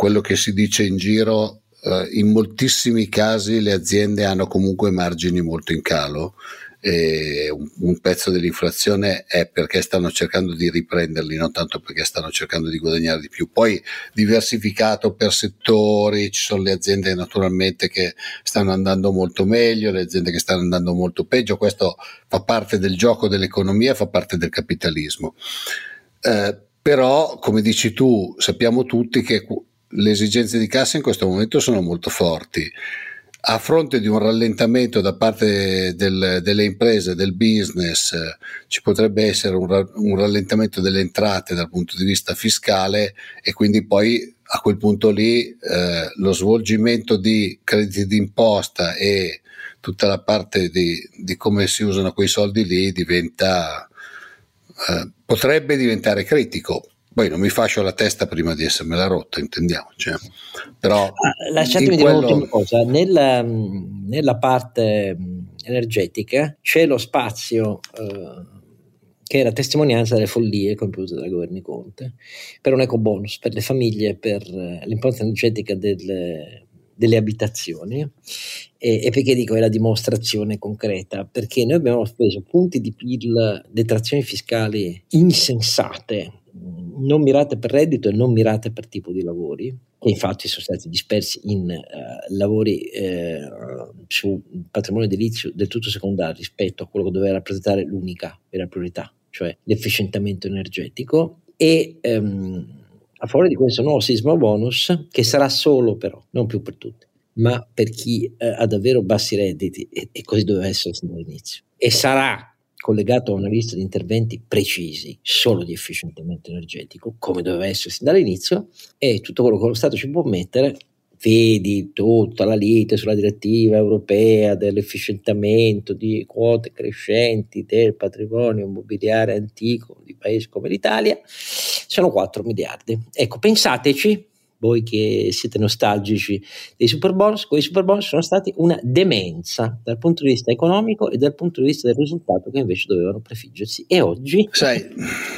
quello che si dice in giro eh, in moltissimi casi le aziende hanno comunque margini molto in calo e un, pezzo dell'inflazione è perché stanno cercando di riprenderli, non tanto perché stanno cercando di guadagnare di più. Poi diversificato per settori, ci sono le aziende naturalmente che stanno andando molto meglio, le aziende che stanno andando molto peggio, questo fa parte del gioco dell'economia, fa parte del capitalismo. Eh, però, come dici tu, sappiamo tutti che le esigenze di cassa in questo momento sono molto forti. A fronte di un rallentamento da parte del, delle imprese, del business, ci potrebbe essere un, un rallentamento delle entrate dal punto di vista fiscale e quindi poi a quel punto lì eh, lo svolgimento di crediti d'imposta e tutta la parte di, di come si usano quei soldi lì diventa, eh, potrebbe diventare critico. Poi non mi fascio la testa prima di essermela rotta, intendiamoci. Eh. Però ah, lasciatemi dire quello... un'ultima cosa: nella, nella, parte energetica c'è lo spazio eh, che è la testimonianza delle follie compiute dai governi Conte per un eco bonus per le famiglie, per eh, l'importanza energetica delle, delle abitazioni e, e, perché dico è la dimostrazione concreta perché noi abbiamo speso punti di PIL detrazioni fiscali insensate non mirate per reddito e non mirate per tipo di lavori, che infatti sono stati dispersi in uh, lavori uh, su patrimonio edilizio del tutto secondario rispetto a quello che doveva rappresentare l'unica vera priorità, cioè l'efficientamento energetico e um, a favore di questo nuovo sisma bonus che sarà solo però, non più per tutti, ma per chi uh, ha davvero bassi redditi e, e così doveva essere sin dall'inizio. E sarà collegato a una lista di interventi precisi solo di efficientamento energetico, come doveva essere sin dall'inizio, e tutto quello che lo Stato ci può mettere, vedi tutta la lite sulla direttiva europea dell'efficientamento di quote crescenti del patrimonio immobiliare antico di paesi come l'Italia, sono 4 miliardi. Ecco, pensateci, voi che siete nostalgici dei super bonus, quei super bonus sono stati una demenza dal punto di vista economico e dal punto di vista del risultato che invece dovevano prefiggersi. E oggi Sai,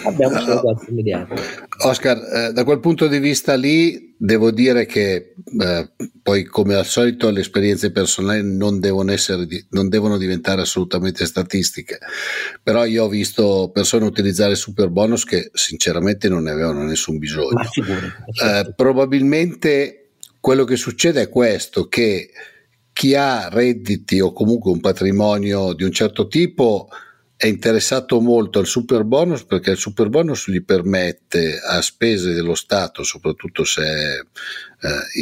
abbiamo solo 4 miliardi. Oscar, eh, da quel punto di vista lì devo dire che eh, poi come al solito le esperienze personali non devono, essere, non devono diventare assolutamente statistiche, però io ho visto persone utilizzare super bonus che sinceramente non ne avevano nessun bisogno. Eh, probabilmente quello che succede è questo, che chi ha redditi o comunque un patrimonio di un certo tipo è interessato molto al super bonus perché il super bonus gli permette a spese dello Stato, soprattutto se eh,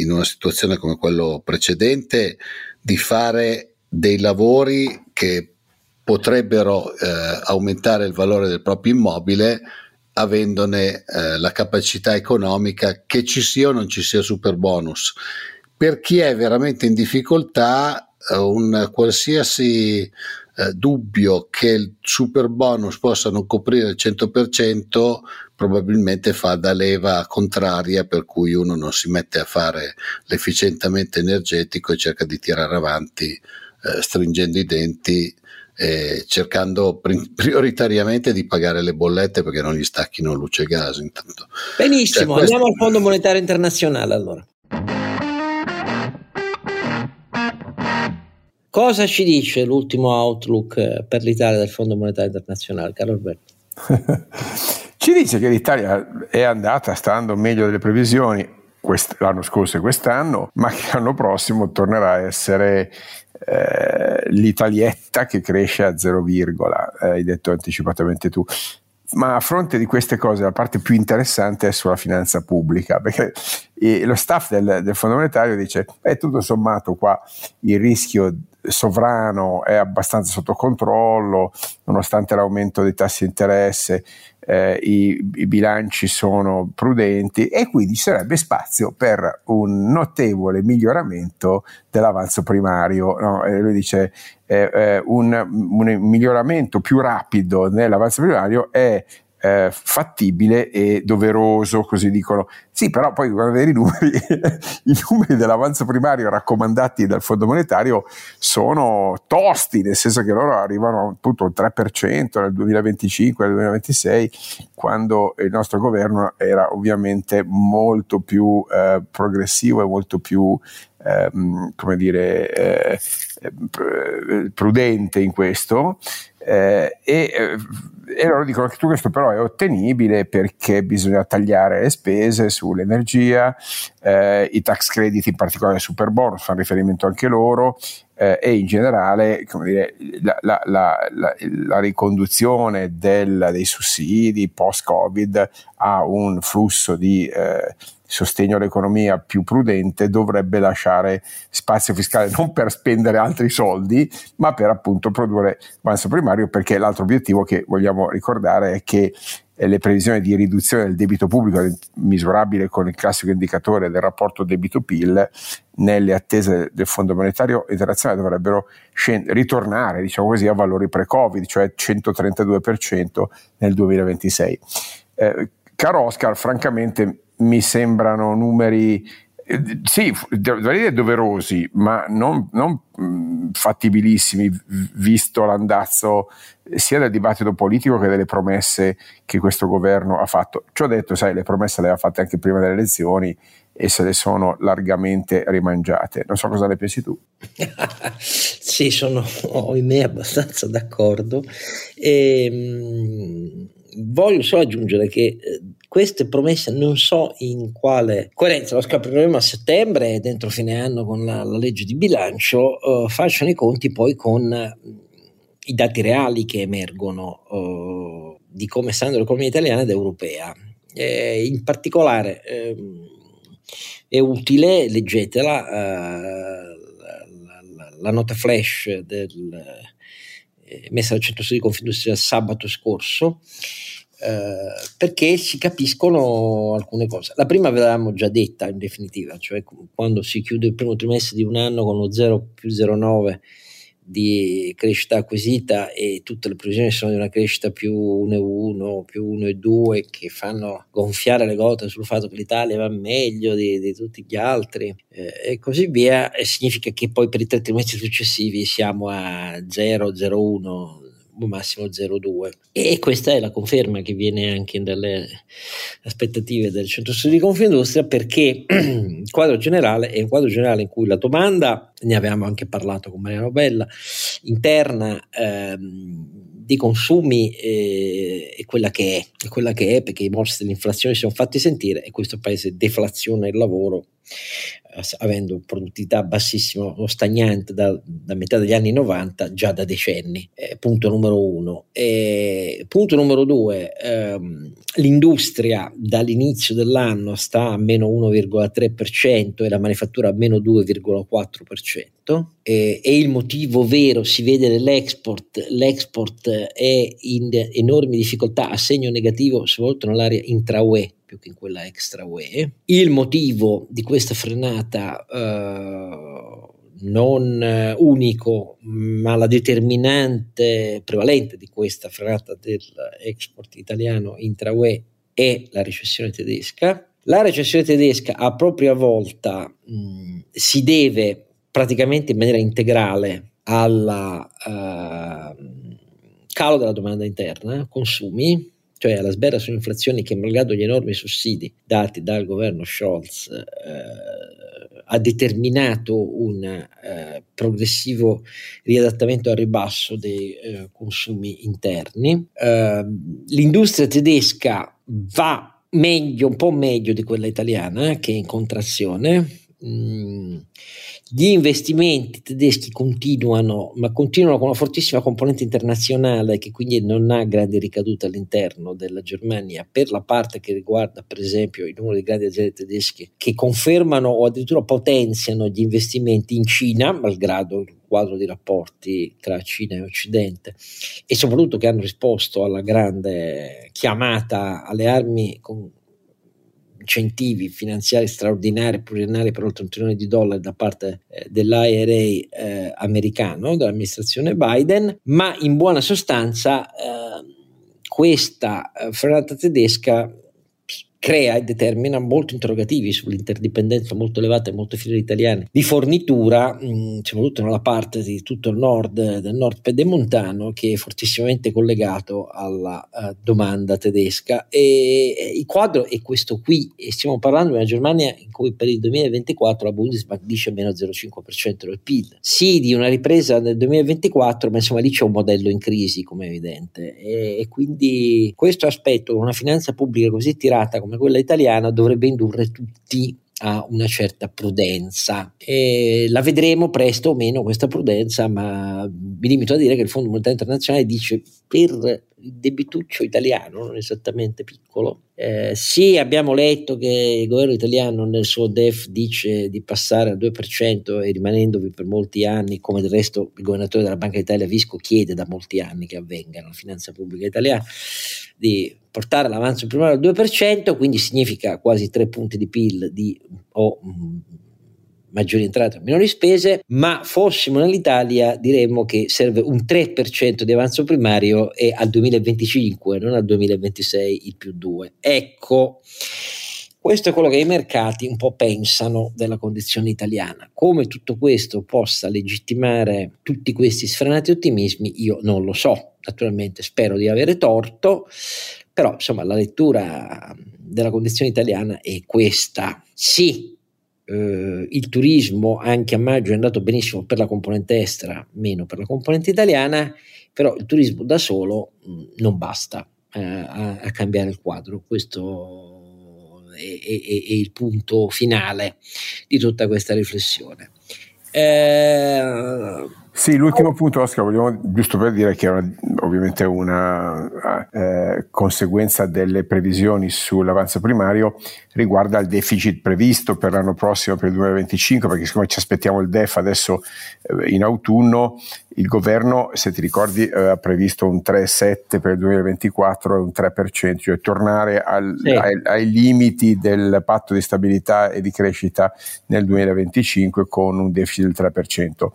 in una situazione come quello precedente, di fare dei lavori che potrebbero eh, aumentare il valore del proprio immobile avendone eh, la capacità economica che ci sia o non ci sia super bonus. Per chi è veramente in difficoltà, eh, un qualsiasi eh, dubbio che il super bonus possa non coprire il 100% probabilmente fa da leva contraria per cui uno non si mette a fare l'efficientamento energetico e cerca di tirare avanti eh, stringendo i denti e cercando (laughs) prioritariamente di pagare le bollette perché non gli stacchino luce e gas intanto. Benissimo, cioè, questo... andiamo al Fondo Monetario Internazionale allora. Cosa ci dice l'ultimo outlook eh, per l'Italia del Fondo Monetario Internazionale, Carlo Alberto? (laughs) ci dice che l'Italia è andata stando meglio delle previsioni l'anno scorso e quest'anno, ma che l'anno prossimo tornerà a essere eh, l'italietta che cresce a 0, eh, hai detto anticipatamente tu. Ma a fronte di queste cose la parte più interessante è sulla finanza pubblica, perché lo staff del, del Fondo Monetario dice, è tutto sommato qua il rischio sovrano è abbastanza sotto controllo, nonostante l'aumento dei tassi di interesse, eh, i, i, bilanci sono prudenti e quindi ci sarebbe spazio per un notevole miglioramento dell'avanzo primario. No? lui dice eh, eh, un, un miglioramento più rapido nell'avanzo primario è eh, fattibile e doveroso, così dicono. Sì, però poi quando vedi i numeri, (laughs) i numeri dell'avanzo primario raccomandati dal Fondo Monetario sono tosti, nel senso che loro arrivano appunto al 3% nel 2025, nel 2026, quando il nostro governo era ovviamente molto più eh, progressivo e molto più ehm, come dire, eh, eh prudente in questo. Eh, e, eh, e, loro dicono che tutto questo però è ottenibile perché bisogna tagliare le spese sull'energia, eh, i tax credit, in particolare super bonus, fanno riferimento anche loro, eh, e in generale dire, la, la, la, la, riconduzione del, dei sussidi post-Covid a un flusso di eh, sostegno all'economia più prudente dovrebbe lasciare spazio fiscale non per spendere altri soldi, ma per appunto produrre avanzo primario, perché l'altro obiettivo che vogliamo ricordare è che le previsioni di riduzione del debito pubblico misurabile con il classico indicatore del rapporto debito-PIL nelle attese del Fondo Monetario Internazionale dovrebbero scend- ritornare diciamo così, a valori pre-Covid, cioè 132% nel 2026. Eh, caro Oscar, francamente mi sembrano numeri sì, dovrei dire doverosi, ma non, non mh, fattibilissimi, visto l'andazzo sia del dibattito politico che delle promesse che questo governo ha fatto. Ci ho detto, sai, le promesse le aveva fatte anche prima delle elezioni e se le sono largamente rimangiate. Non so cosa ne pensi tu. (laughs) sì, sono, ohimè, abbastanza d'accordo. E, ehm, voglio solo aggiungere che eh, queste promesse non so in quale coerenza, lo scopriremo a settembre, dentro fine anno con la, la legge di bilancio, uh, facciano i conti poi con uh, i dati reali che emergono uh, di come stanno l'economia italiana ed europea. Eh, in particolare ehm, è utile, leggetela, la, la, la, nota flash del, messa al centro studi di Confindustria sabato scorso, eh, perché si capiscono alcune cose. La prima ve l'avevamo già detta in definitiva, cioè quando si chiude il primo trimestre di un anno con lo 0 più 0,9 di crescita acquisita e tutte le previsioni sono di una crescita più 1,1 più 1,2 che fanno gonfiare le gote sul fatto che l'Italia va meglio di, di tutti gli altri eh, e così via e significa che poi per i tre trimestri successivi siamo a 0, 0,1 massimo 0,2 e questa è la conferma che viene anche dalle aspettative del centro studi di Confindustria perché (clears throat) il quadro generale è un quadro generale in cui la domanda, ne avevamo anche parlato con Mariano Bella, interna ehm, dei consumi eh, è quella che è, è quella che è perché i morsi dell'inflazione si sono fatti sentire e questo paese deflaziona il lavoro avendo produttività bassissima o stagnante da, da, metà degli anni 90 già da decenni. Eh, punto numero uno. Eh, punto numero due, ehm, l'industria dall'inizio dell'anno sta a meno 1,3% e la manifattura a meno 2,4%. Eh, e il motivo vero si vede nell'export, l'export è in enormi difficoltà a segno negativo soprattutto nell'area intra-UE più che in quella extra UE. Il motivo di questa frenata eh, non unico, ma la determinante prevalente di questa frenata dell'export italiano intra UE è la recessione tedesca. La recessione tedesca a propria volta mh, si deve praticamente in maniera integrale al uh, calo della domanda interna, consumi, cioè alla sberra sull'inflazione che malgrado gli enormi sussidi dati dal governo Scholz eh, ha determinato un eh, progressivo riadattamento al ribasso dei eh, consumi interni. Ehm, l'industria tedesca va meglio, un po' meglio di quella italiana che è in contrazione. Mm gli investimenti tedeschi continuano, ma continuano con una fortissima componente internazionale che quindi non ha grandi ricadute all'interno della Germania per la parte che riguarda per esempio il numero di grandi aziende tedesche che confermano o addirittura potenziano gli investimenti in Cina, malgrado il quadro di rapporti tra Cina e Occidente e soprattutto che hanno risposto alla grande chiamata alle armi con incentivi finanziari straordinari pluriennali per oltre un trilione di dollari da parte eh, dell'IRA eh, americano, dell'amministrazione Biden, ma in buona sostanza eh, questa frenata tedesca crea e determina molti interrogativi sull'interdipendenza molto elevata e molto fidele italiane di fornitura, mh, soprattutto nella parte di tutto il nord, del nord pedemontano, che è fortissimamente collegato alla uh, domanda tedesca. E, e, il quadro è questo qui, e stiamo parlando di una Germania in cui per il 2024 la Bundesbank dice meno 0,5% del PIL. Sì, di una ripresa nel 2024, ma insomma lì c'è un modello in crisi, come è evidente. E, e quindi questo aspetto, una finanza pubblica così tirata come come quella italiana dovrebbe indurre tutti a una certa prudenza. E la vedremo presto o meno questa prudenza ma mi limito a dire che il Fondo Monetario Internazionale dice per debituccio italiano non esattamente piccolo. Eh, sì abbiamo letto che il governo italiano nel suo DEF dice di passare al 2% e rimanendovi per molti anni come del resto il governatore della Banca d'Italia Visco chiede da molti anni che avvenga la finanza pubblica italiana di portare l'avanzo primario al 2%, quindi significa quasi 3 punti di PIL di, o mh, maggiori entrate o minori spese, ma fossimo nell'Italia diremmo che serve un 3% di avanzo primario e al 2025, non al 2026 il più 2. Ecco, questo è quello che i mercati un po' pensano della condizione italiana. Come tutto questo possa legittimare tutti questi sfrenati ottimismi, io non lo so. Naturalmente spero di avere torto, però insomma la lettura della condizione italiana è questa. Sì, eh, il turismo anche a maggio è andato benissimo per la componente estera, meno per la componente italiana, però il turismo da solo mh, non basta eh, a, a, cambiare il quadro. Questo è, è, è, il punto finale di tutta questa riflessione. Eh, sì, l'ultimo punto, Oscar, vogliamo giusto per dire che è una, ovviamente una eh, conseguenza delle previsioni sull'avanzo primario riguarda il deficit previsto per l'anno prossimo, per il 2025, perché siccome ci aspettiamo il DEF adesso eh, in autunno, il governo, se ti ricordi, aveva previsto un 3,7 per il 2024 e un 3%, cioè tornare al, sì. ai, ai, limiti del patto di stabilità e di crescita nel 2025 con un deficit del 3%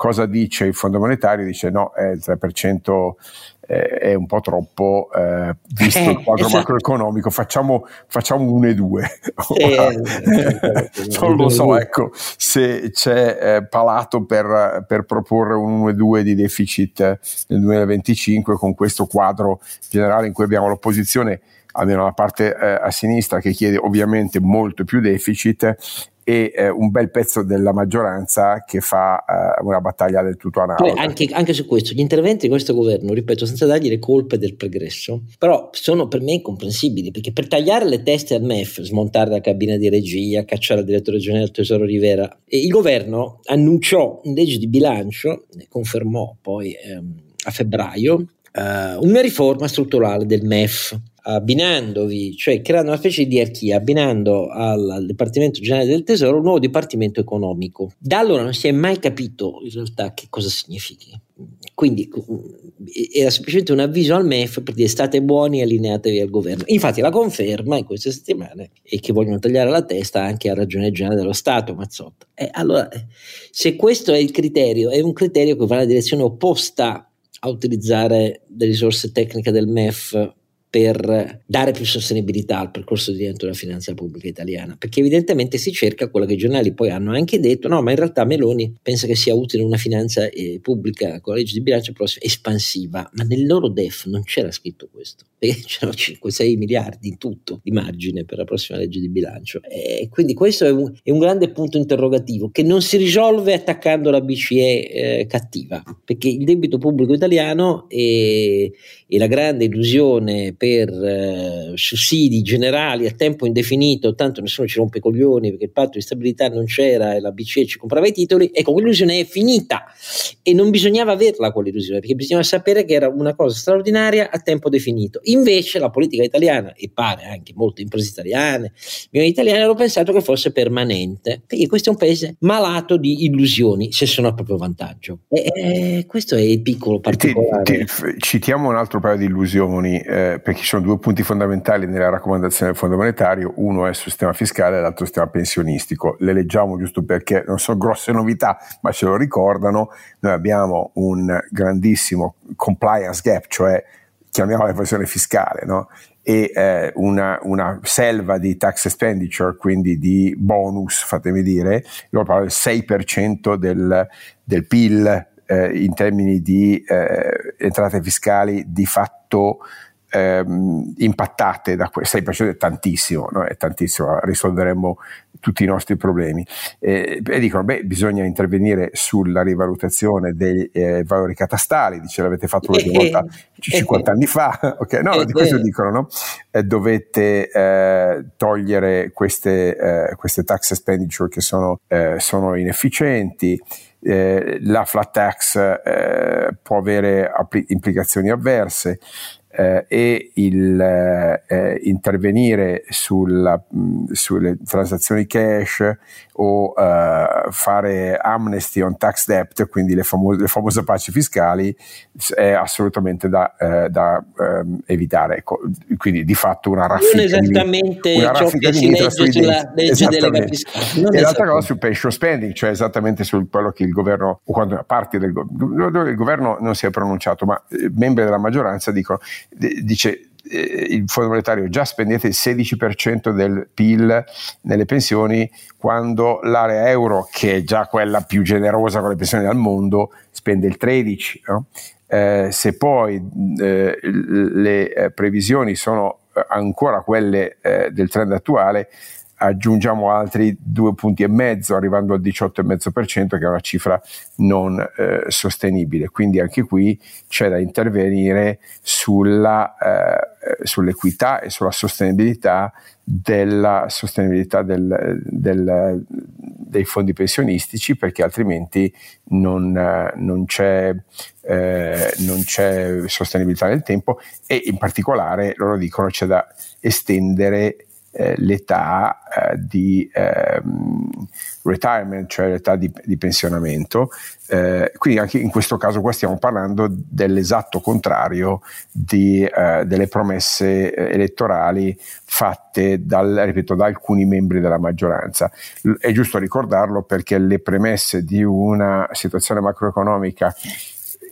cosa dice il Fondo Monetario? Dice no, eh, il 3% eh, è un po' troppo eh, visto il eh, quadro esatto. macroeconomico, facciamo, facciamo 1 e 2. (laughs) non lo so, ecco, se c'è eh, palato per, per, proporre un 1 e 2 di deficit nel 2025 con questo quadro generale in cui abbiamo l'opposizione almeno la parte eh, a sinistra che chiede ovviamente molto più deficit e eh, un bel pezzo della maggioranza che fa eh, una battaglia del tutto analoga. Anche, anche, su questo, gli interventi di questo governo, ripeto, senza dargli le colpe del pregresso, però sono per me incomprensibili, perché per tagliare le teste al MEF, smontare la cabina di regia, cacciare il direttore generale del Tesoro Rivera, il governo annunciò in legge di bilancio, ne confermò poi ehm, a febbraio, Uh, una riforma strutturale del MEF, abbinandovi, cioè creando una specie di diarchia, abbinando al, al, Dipartimento Generale del Tesoro un nuovo Dipartimento Economico. Da allora non si è mai capito in realtà che cosa significhi. Quindi era semplicemente un avviso al MEF per dire state buoni e allineatevi al governo. Infatti la conferma in queste settimane è che vogliono tagliare la testa anche a ragione generale dello Stato, Mazzotta. E allora, se questo è il criterio, è un criterio che va nella direzione opposta a utilizzare le risorse tecniche del MEF per dare più sostenibilità al percorso di rientro della finanza pubblica italiana, perché evidentemente si cerca quello che i giornali poi hanno anche detto, no, ma in realtà Meloni pensa che sia utile una finanza eh, pubblica con la legge di bilancio prossima espansiva, ma nel loro DEF non c'era scritto questo, perché c'erano 5-6 miliardi in tutto di margine per la prossima legge di bilancio. E quindi questo è un, è un grande punto interrogativo che non si risolve attaccando la BCE eh, cattiva, perché il debito pubblico italiano è la grande illusione per eh, sussidi generali a tempo indefinito, tanto nessuno ci rompe i coglioni perché il patto di stabilità non c'era e la BCE ci comprava i titoli, ecco quell'illusione è finita e non bisognava averla quell'illusione perché bisognava sapere che era una cosa straordinaria a tempo definito. Invece la politica italiana, e pare anche molte imprese italiane, milioni italiani hanno pensato che fosse permanente, perché questo è un paese malato di illusioni, se sono a proprio vantaggio. E, e questo è il piccolo particolare. Ti, ti, citiamo un altro paio di illusioni. Eh, perché ci sono due punti fondamentali nella raccomandazione del Fondo Monetario, uno è sul sistema fiscale e l'altro sul sistema pensionistico. Le leggiamo giusto perché non sono grosse novità, ma ce lo ricordano. Noi abbiamo un grandissimo compliance gap, cioè chiamiamola evasione fiscale, no? e eh, una, una, selva di tax expenditure, quindi di bonus, fatemi dire, loro parlano del 6% del, del PIL eh, in termini di eh, entrate fiscali di fatto ehm, impattate da questo, 6% è tantissimo, no? è tantissimo, risolveremmo tutti i nostri problemi. Eh, e dicono, beh, bisogna intervenire sulla rivalutazione dei eh, valori catastali, dice l'avete fatto una volta 50 anni fa, (laughs) ok? No, di questo dicono, no? Eh, dovete eh, togliere queste, eh, queste tax expenditure che sono, eh, sono inefficienti, la flat tax può avere implicazioni avverse, eh, e il eh, intervenire sulla, mh, sulle transazioni cash o uh, fare amnesty on tax debt, quindi le, famo- le famose paci fiscali, è assolutamente da, eh, da um, evitare. Ecco, quindi di fatto una raffica non esattamente di, una ciò che si legge sulla legge delega fiscale. e l'altra cosa sul pension spending, cioè esattamente su quello che il governo, o quando parti del governo, il governo non si è pronunciato, ma eh, membri della maggioranza dicono, dice eh, il Fondo Monetario già spendete il 16% del PIL nelle pensioni quando l'area euro, che è già quella più generosa con le pensioni al mondo, spende il 13%. No? Eh, se poi eh, le eh, previsioni sono ancora quelle eh, del trend attuale, aggiungiamo altri due punti e mezzo, arrivando al 18,5%, che è una cifra non eh, sostenibile. Quindi anche qui c'è da intervenire sulla, eh, sull'equità e sulla sostenibilità della sostenibilità del, del, dei fondi pensionistici perché altrimenti non, non, c'è, eh, non, c'è, sostenibilità nel tempo e in particolare loro dicono c'è da estendere eh, l'età eh, di ehm, retirement, cioè l'età di, di pensionamento. Eh, quindi anche in questo caso qua stiamo parlando dell'esatto contrario di, eh, delle promesse eh, elettorali fatte dal, ripeto, da alcuni membri della maggioranza. L- è giusto ricordarlo perché le premesse di una situazione macroeconomica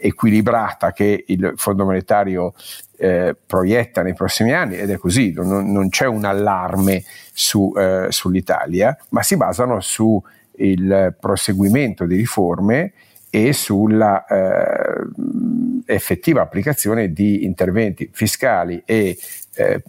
equilibrata che il Fondo Monetario eh, proietta nei prossimi anni ed è così, non, non c'è un allarme su, eh, sull'Italia, ma si basano sul proseguimento di riforme e sulla eh, effettiva applicazione di interventi fiscali e eh,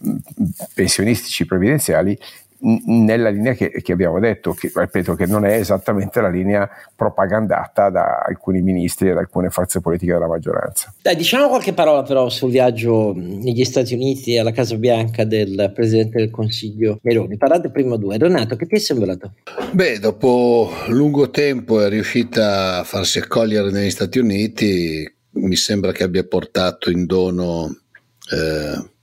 pensionistici previdenziali nella linea che, che, abbiamo detto, che ripeto che non è esattamente la linea propagandata da alcuni ministri e da alcune forze politiche della maggioranza. Dai, diciamo qualche parola però sul viaggio negli Stati Uniti alla Casa Bianca del Presidente del Consiglio Meloni. Parlate prima due. Renato, che ti è sembrato? Beh, dopo lungo tempo è riuscita a farsi accogliere negli Stati Uniti, mi sembra che abbia portato in dono... Eh,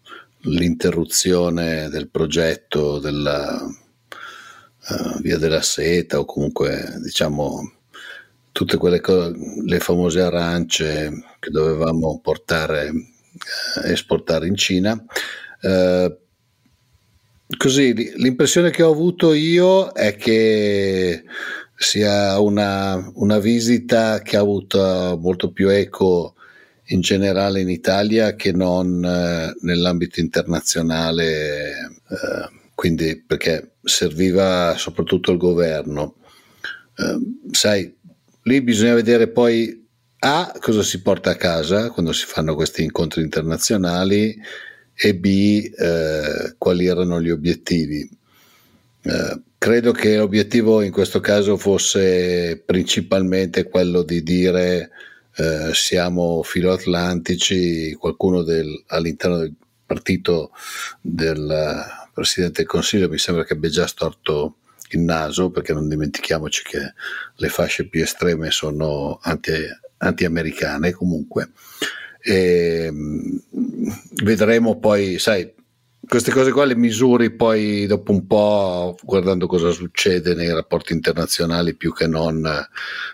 l'interruzione del progetto della uh, Via della Seta o comunque diciamo tutte quelle cose, le famose arance che dovevamo portare, eh, esportare in Cina. Eh, così l'impressione che ho avuto io è che sia una, una visita che ha avuto molto più eco in generale in Italia che non eh, nell'ambito internazionale, eh, quindi perché serviva soprattutto il governo. Eh, sai, lì bisogna vedere poi A cosa si porta a casa quando si fanno questi incontri internazionali e B eh, quali erano gli obiettivi. Eh, credo che l'obiettivo in questo caso fosse principalmente quello di dire eh, siamo filoatlantici, qualcuno del, all'interno del partito del Presidente del Consiglio mi sembra che abbia già storto il naso, perché non dimentichiamoci che le fasce più estreme sono anti, anti-americane comunque. E, mm, vedremo poi, sai, queste cose qua le misuri poi dopo un po' guardando cosa succede nei rapporti internazionali più che non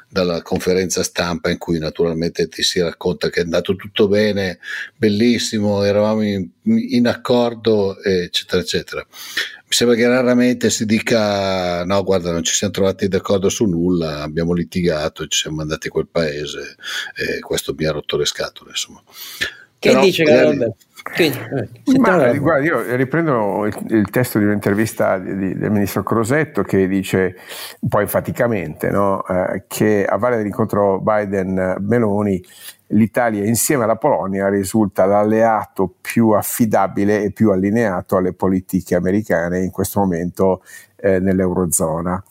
dalla conferenza stampa in cui naturalmente ti si racconta che è andato tutto bene, bellissimo, eravamo in, in accordo eccetera eccetera. Mi sembra che raramente si dica no guarda non ci siamo trovati d'accordo su nulla, abbiamo litigato, ci siamo mandati a quel paese e questo mi ha rotto le scatole insomma. Che Però, dice magari, quindi, eh, Ma, guarda, io riprendo il, il, testo di un'intervista di, di, del ministro Crosetto che dice un po' enfaticamente no? eh, che a valle dell'incontro Biden-Meloni l'Italia insieme alla Polonia risulta l'alleato più affidabile e più allineato alle politiche americane in questo momento eh, nell'Eurozona.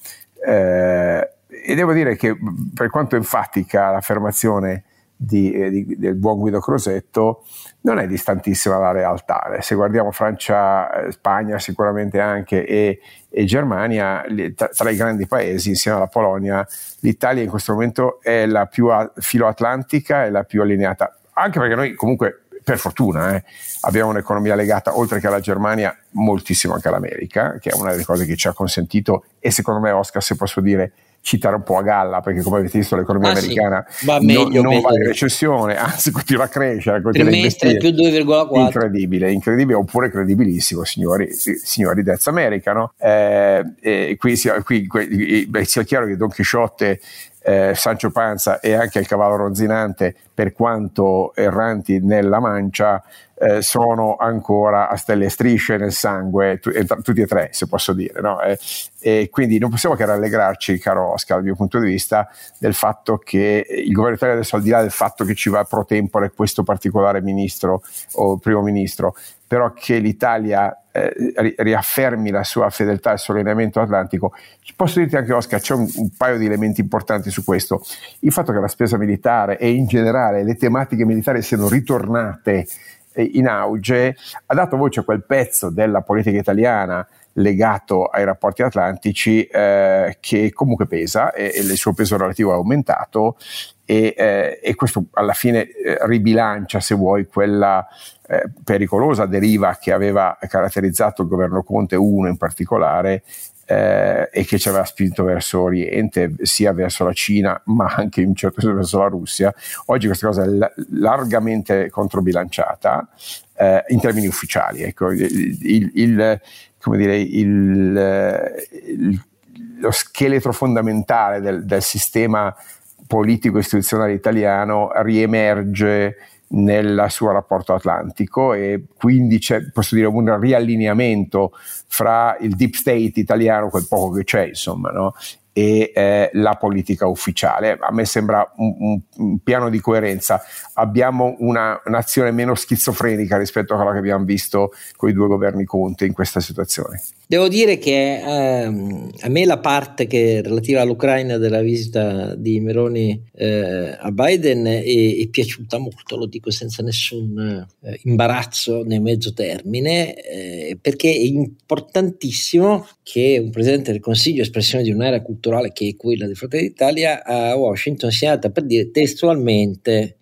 Eh, e devo dire che per quanto enfatica l'affermazione di, eh, di, del buon Guido Crosetto non è distantissima dalla realtà. Se guardiamo Francia, eh, Spagna sicuramente anche e, e Germania, tra, tra, i grandi paesi insieme alla Polonia, l'Italia in questo momento è la più a, filoatlantica e la più allineata, anche perché noi comunque per fortuna eh, abbiamo un'economia legata oltre che alla Germania moltissimo anche all'America, che è una delle cose che ci ha consentito e secondo me Oscar se posso dire citare un po' a galla perché come avete visto l'economia ah, americana sì. va meglio, non, non va in recessione (laughs) anzi continua a crescere trimestre più 2,4 incredibile incredibile oppure credibilissimo signori, signori Dez America no? eh, qui, sia, qui, qui beh, sia chiaro che Don Chisciotte eh, Sancio Panza e anche il cavallo ronzinante, per quanto erranti nella mancia, eh, sono ancora a stelle e strisce nel sangue, tu, eh, tutti e tre, se posso dire. No? Eh, e quindi non possiamo che rallegrarci, caro Oscar, dal mio punto di vista, del fatto che il governo italiano adesso, al di là del fatto che ci va pro tempore questo particolare ministro o primo ministro, però che l'Italia eh, riaffermi la sua fedeltà al suo allineamento atlantico. Posso dirti anche Oscar, c'è un, un, paio di elementi importanti su questo. Il fatto che la spesa militare e in generale le tematiche militari siano ritornate in auge ha dato voce a quel pezzo della politica italiana legato ai rapporti atlantici eh, che comunque pesa e, e, il suo peso relativo è aumentato e, eh, e questo alla fine eh, ribilancia, se vuoi, quella eh, pericolosa deriva che aveva caratterizzato il governo Conte 1 in particolare eh, e che ci aveva spinto verso Oriente, sia verso la Cina, ma anche in un certo senso verso la Russia. Oggi questa cosa è l- largamente controbilanciata eh, in termini ufficiali. Ecco, il, il, il, come dire, il, lo scheletro fondamentale del, del sistema politico istituzionale italiano riemerge nel suo rapporto atlantico e quindi c'è, posso dire, un riallineamento fra il deep state italiano, quel poco che c'è, insomma, no? e eh, la politica ufficiale. A me sembra un, un, un, piano di coerenza. Abbiamo una nazione meno schizofrenica rispetto a quella che abbiamo visto con i due governi Conte in questa situazione. Devo dire che ehm, a me la parte che relativa all'Ucraina della visita di Meloni eh, a Biden è, è, piaciuta molto, lo dico senza nessun eh, imbarazzo né mezzo termine, eh, perché è importantissimo che un Presidente del Consiglio, espressione di un'area culturale che è quella di Fratelli d'Italia, a Washington sia andata per dire testualmente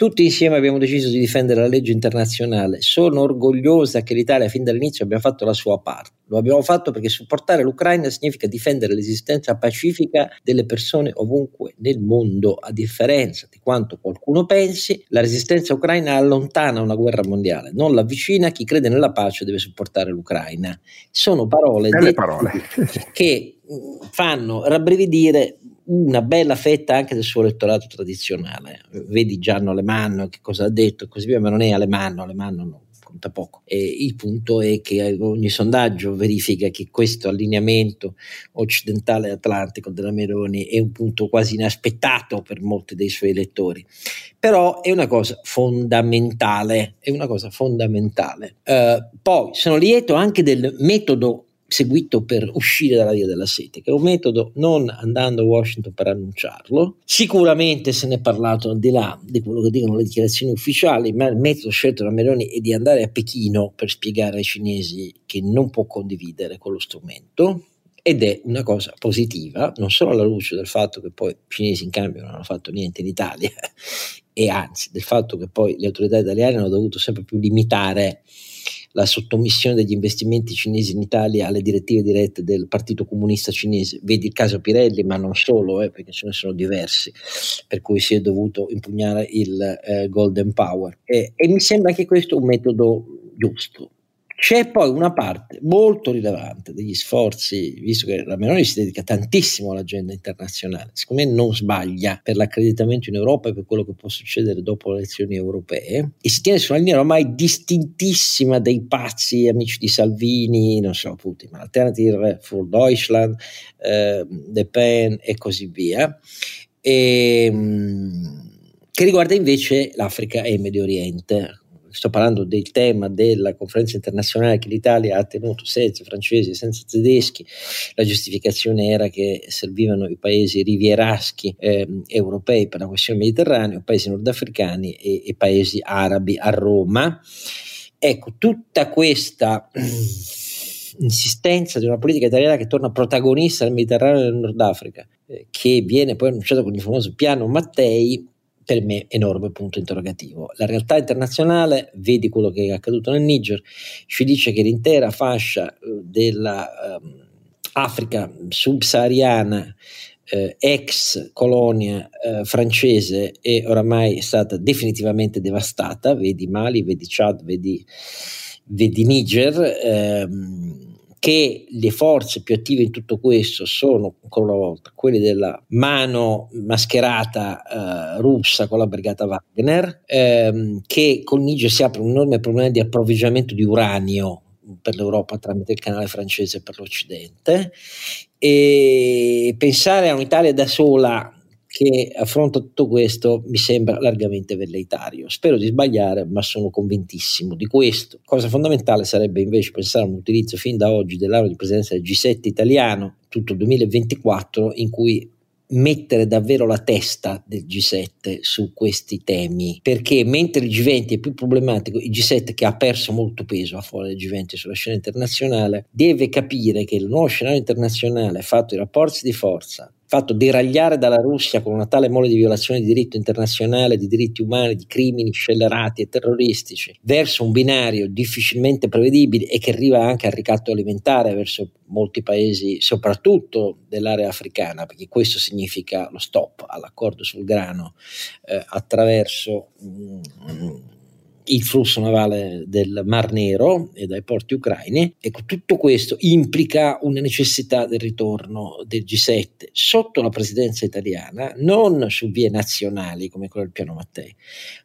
tutti insieme abbiamo deciso di difendere la legge internazionale. Sono orgogliosa che l'Italia fin dall'inizio abbia fatto la sua parte. Lo abbiamo fatto perché supportare l'Ucraina significa difendere l'esistenza pacifica delle persone ovunque nel mondo. A differenza di quanto qualcuno pensi, la resistenza ucraina allontana una guerra mondiale, non l'avvicina. Chi crede nella pace deve supportare l'Ucraina. Sono parole, parole. che mm, fanno rabbrividire una bella fetta anche del suo elettorato tradizionale. Vedi Gianno Alemanno che cosa ha detto e così via, ma non è Alemanno, Alemanno no, conta poco. E il punto è che ogni sondaggio verifica che questo allineamento occidentale atlantico della Meloni è un punto quasi inaspettato per molti dei suoi elettori. Però è una cosa fondamentale, è una cosa fondamentale. Uh, poi sono lieto anche del metodo seguito per uscire dalla via della sete, che è un metodo non andando a Washington per annunciarlo. Sicuramente se ne è parlato al di là di quello che dicono le dichiarazioni ufficiali, ma il metodo scelto da Meloni è di andare a Pechino per spiegare ai cinesi che non può condividere quello strumento. Ed è una cosa positiva, non solo alla luce del fatto che poi i cinesi in cambio non hanno fatto niente in Italia, (laughs) e anzi del fatto che poi le autorità italiane hanno dovuto sempre più limitare la sottomissione degli investimenti cinesi in Italia alle direttive dirette del Partito Comunista Cinese. Vedi il caso Pirelli, ma non solo, eh, perché ce ne sono diversi, per cui si è dovuto impugnare il eh, Golden Power. E, e mi sembra che questo è un metodo giusto. C'è poi una parte molto rilevante degli sforzi, visto che la Meloni si dedica tantissimo all'agenda internazionale, secondo me non sbaglia per l'accreditamento in Europa e per quello che può succedere dopo le elezioni europee, e si tiene su una linea ormai distintissima dei pazzi amici di Salvini, non so Putin, Alternative for Deutschland, eh, Le Pen e così via. E, ehm, che riguarda invece l'Africa e il Medio Oriente, sto parlando del tema della conferenza internazionale che l'Italia ha tenuto senza francesi, senza tedeschi, la giustificazione era che servivano i paesi rivieraschi eh, europei per la questione mediterranea, paesi nordafricani e, e paesi arabi a Roma. Ecco, tutta questa (clears throat) insistenza di una politica italiana che torna protagonista nel Mediterraneo e nel Nord Africa, eh, che viene poi annunciato con il famoso piano Mattei, per me enorme punto interrogativo. La realtà internazionale, vedi quello che è accaduto nel Niger, ci dice che l'intera fascia eh, dell'Africa ehm, um, subsahariana eh, ex colonia eh, francese è oramai stata definitivamente devastata, vedi Mali, vedi Chad, vedi, vedi Niger. Ehm, che le forze più attive in tutto questo sono ancora una volta quelle della mano mascherata eh, russa con la brigata Wagner, ehm, che con Niger si apre un enorme problema di approvvigionamento di uranio per l'Europa tramite il canale francese per l'Occidente. E pensare a un'Italia da sola che affronta tutto questo mi sembra largamente velleitario. Spero di sbagliare, ma sono convintissimo di questo. Cosa fondamentale sarebbe invece pensare a un utilizzo fin da oggi dell'area di presenza del G7 italiano, tutto il 2024, in cui mettere davvero la testa del G7 su questi temi, perché mentre il G20 è più problematico, il G7 che ha perso molto peso a fuori del G20 sulla scena internazionale, deve capire che il nuovo scenario internazionale fatto di rapporti di forza, fatto deragliare dalla Russia con una tale mole di violazione di diritto internazionale, di diritti umani, di crimini scellerati e terroristici, verso un binario difficilmente prevedibile e che arriva anche al ricatto alimentare verso molti paesi, soprattutto dell'area africana, perché questo significa lo stop all'accordo sul grano eh, attraverso... Mm, il flusso navale del Mar Nero e dai porti ucraini. Ecco, tutto questo implica una necessità del ritorno del G7 sotto la presidenza italiana, non su vie nazionali come quello del piano Mattei,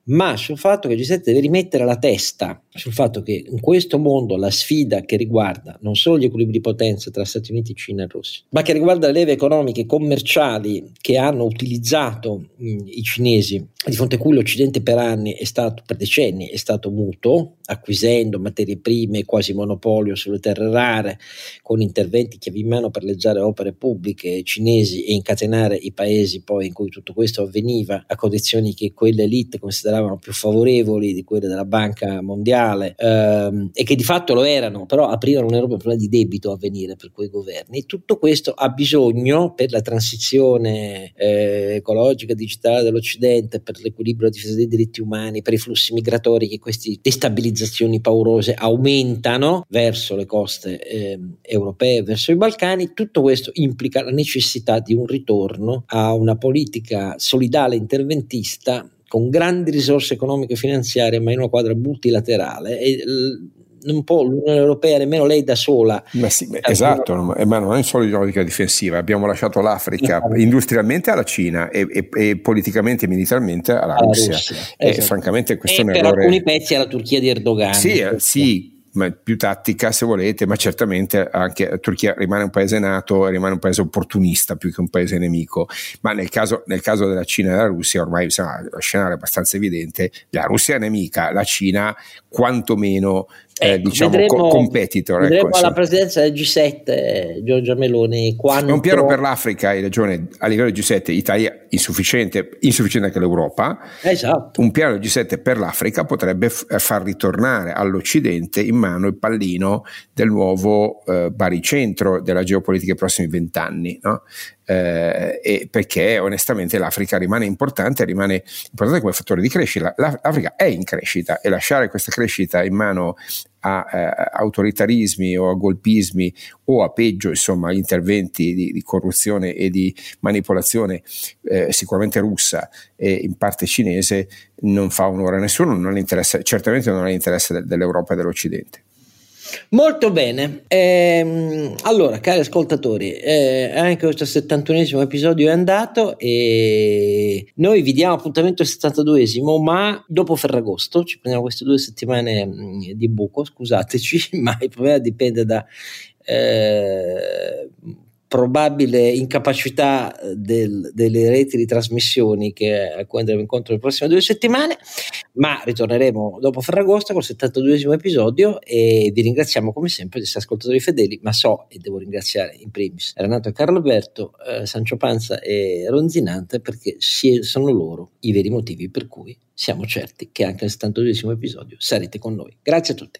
ma sul fatto che il G7 deve rimettere la testa sul fatto che in questo mondo la sfida che riguarda non solo gli equilibri di potenza tra Stati Uniti, Cina e Russia, ma che riguarda le leve economiche e commerciali che hanno utilizzato mh, i cinesi, di fronte a cui l'Occidente per anni è stato, per decenni, è stato muto, acquisendo materie prime, quasi monopolio sulle terre rare, con interventi chiavi in mano per leggiare opere pubbliche cinesi e incatenare i paesi poi in cui tutto questo avveniva a condizioni che quelle elite consideravano più favorevoli di quelle della Banca Mondiale ehm, e che di fatto lo erano, però aprivano un enorme problema di debito a venire per quei governi. Tutto questo ha bisogno per la transizione eh, ecologica, digitale dell'Occidente, per l'equilibrio della difesa dei diritti umani, per i flussi migratori che questi destabilizzazioni paurose aumentano verso le coste eh, europee, verso i Balcani, tutto questo implica la necessità di un ritorno a una politica solidale interventista con grandi risorse economiche e finanziarie, ma in una quadra multilaterale. E, non può l'Unione Europea, nemmeno lei da sola. Ma sì, esatto, ma non è solo in logica difensiva, abbiamo lasciato l'Africa esatto. industrialmente alla Cina e, e, e, politicamente e militarmente alla, alla Russia. Russia. Esatto. E francamente questo e è un per errore. alcuni pezzi alla Turchia di Erdogan. Sì, eh, sì più tattica se volete, ma certamente anche la Turchia rimane un paese nato rimane un paese opportunista più che un paese nemico, ma nel caso, nel caso della Cina e della Russia ormai insomma, lo scenario è abbastanza evidente, la Russia è nemica, la Cina quantomeno eh, ecco, diciamo vedremo, competitor. Vedremo ecco, alla presidenza del G7 Giorgia Meloni quanto... È un piano per l'Africa, hai ragione, a livello G7 Italia insufficiente, insufficiente anche l'Europa. Esatto. Un piano G7 per l'Africa potrebbe f- far ritornare all'Occidente in mano il pallino del nuovo eh, baricentro della geopolitica dei prossimi vent'anni. No? Eh, perché onestamente l'Africa rimane importante, rimane importante come fattore di crescita. L'Africa è in crescita e lasciare questa crescita in mano a eh, autoritarismi o a golpismi o a peggio insomma interventi di, di corruzione e di manipolazione eh, sicuramente russa e in parte cinese non fa onore a nessuno, non certamente non è interesse dell'Europa e dell'Occidente. Molto bene, ehm, allora cari ascoltatori, eh, anche questo 71esimo episodio è andato e noi vi diamo appuntamento al 72esimo, ma dopo Ferragosto, ci prendiamo queste due settimane mm, di buco, scusateci, (laughs) ma il problema dipende da... Eh, probabile incapacità eh, del, delle reti di trasmissioni che, a cui andremo incontro le prossime due settimane, ma ritorneremo dopo Ferragosto col 72esimo episodio e vi ringraziamo come sempre di essere ascoltatori fedeli, ma so e devo ringraziare in primis Renato e Carlo Alberto, eh, Sancio Panza e Ronzinante perché si, sono loro i veri motivi per cui siamo certi che anche nel 72esimo episodio sarete con noi. Grazie a tutti.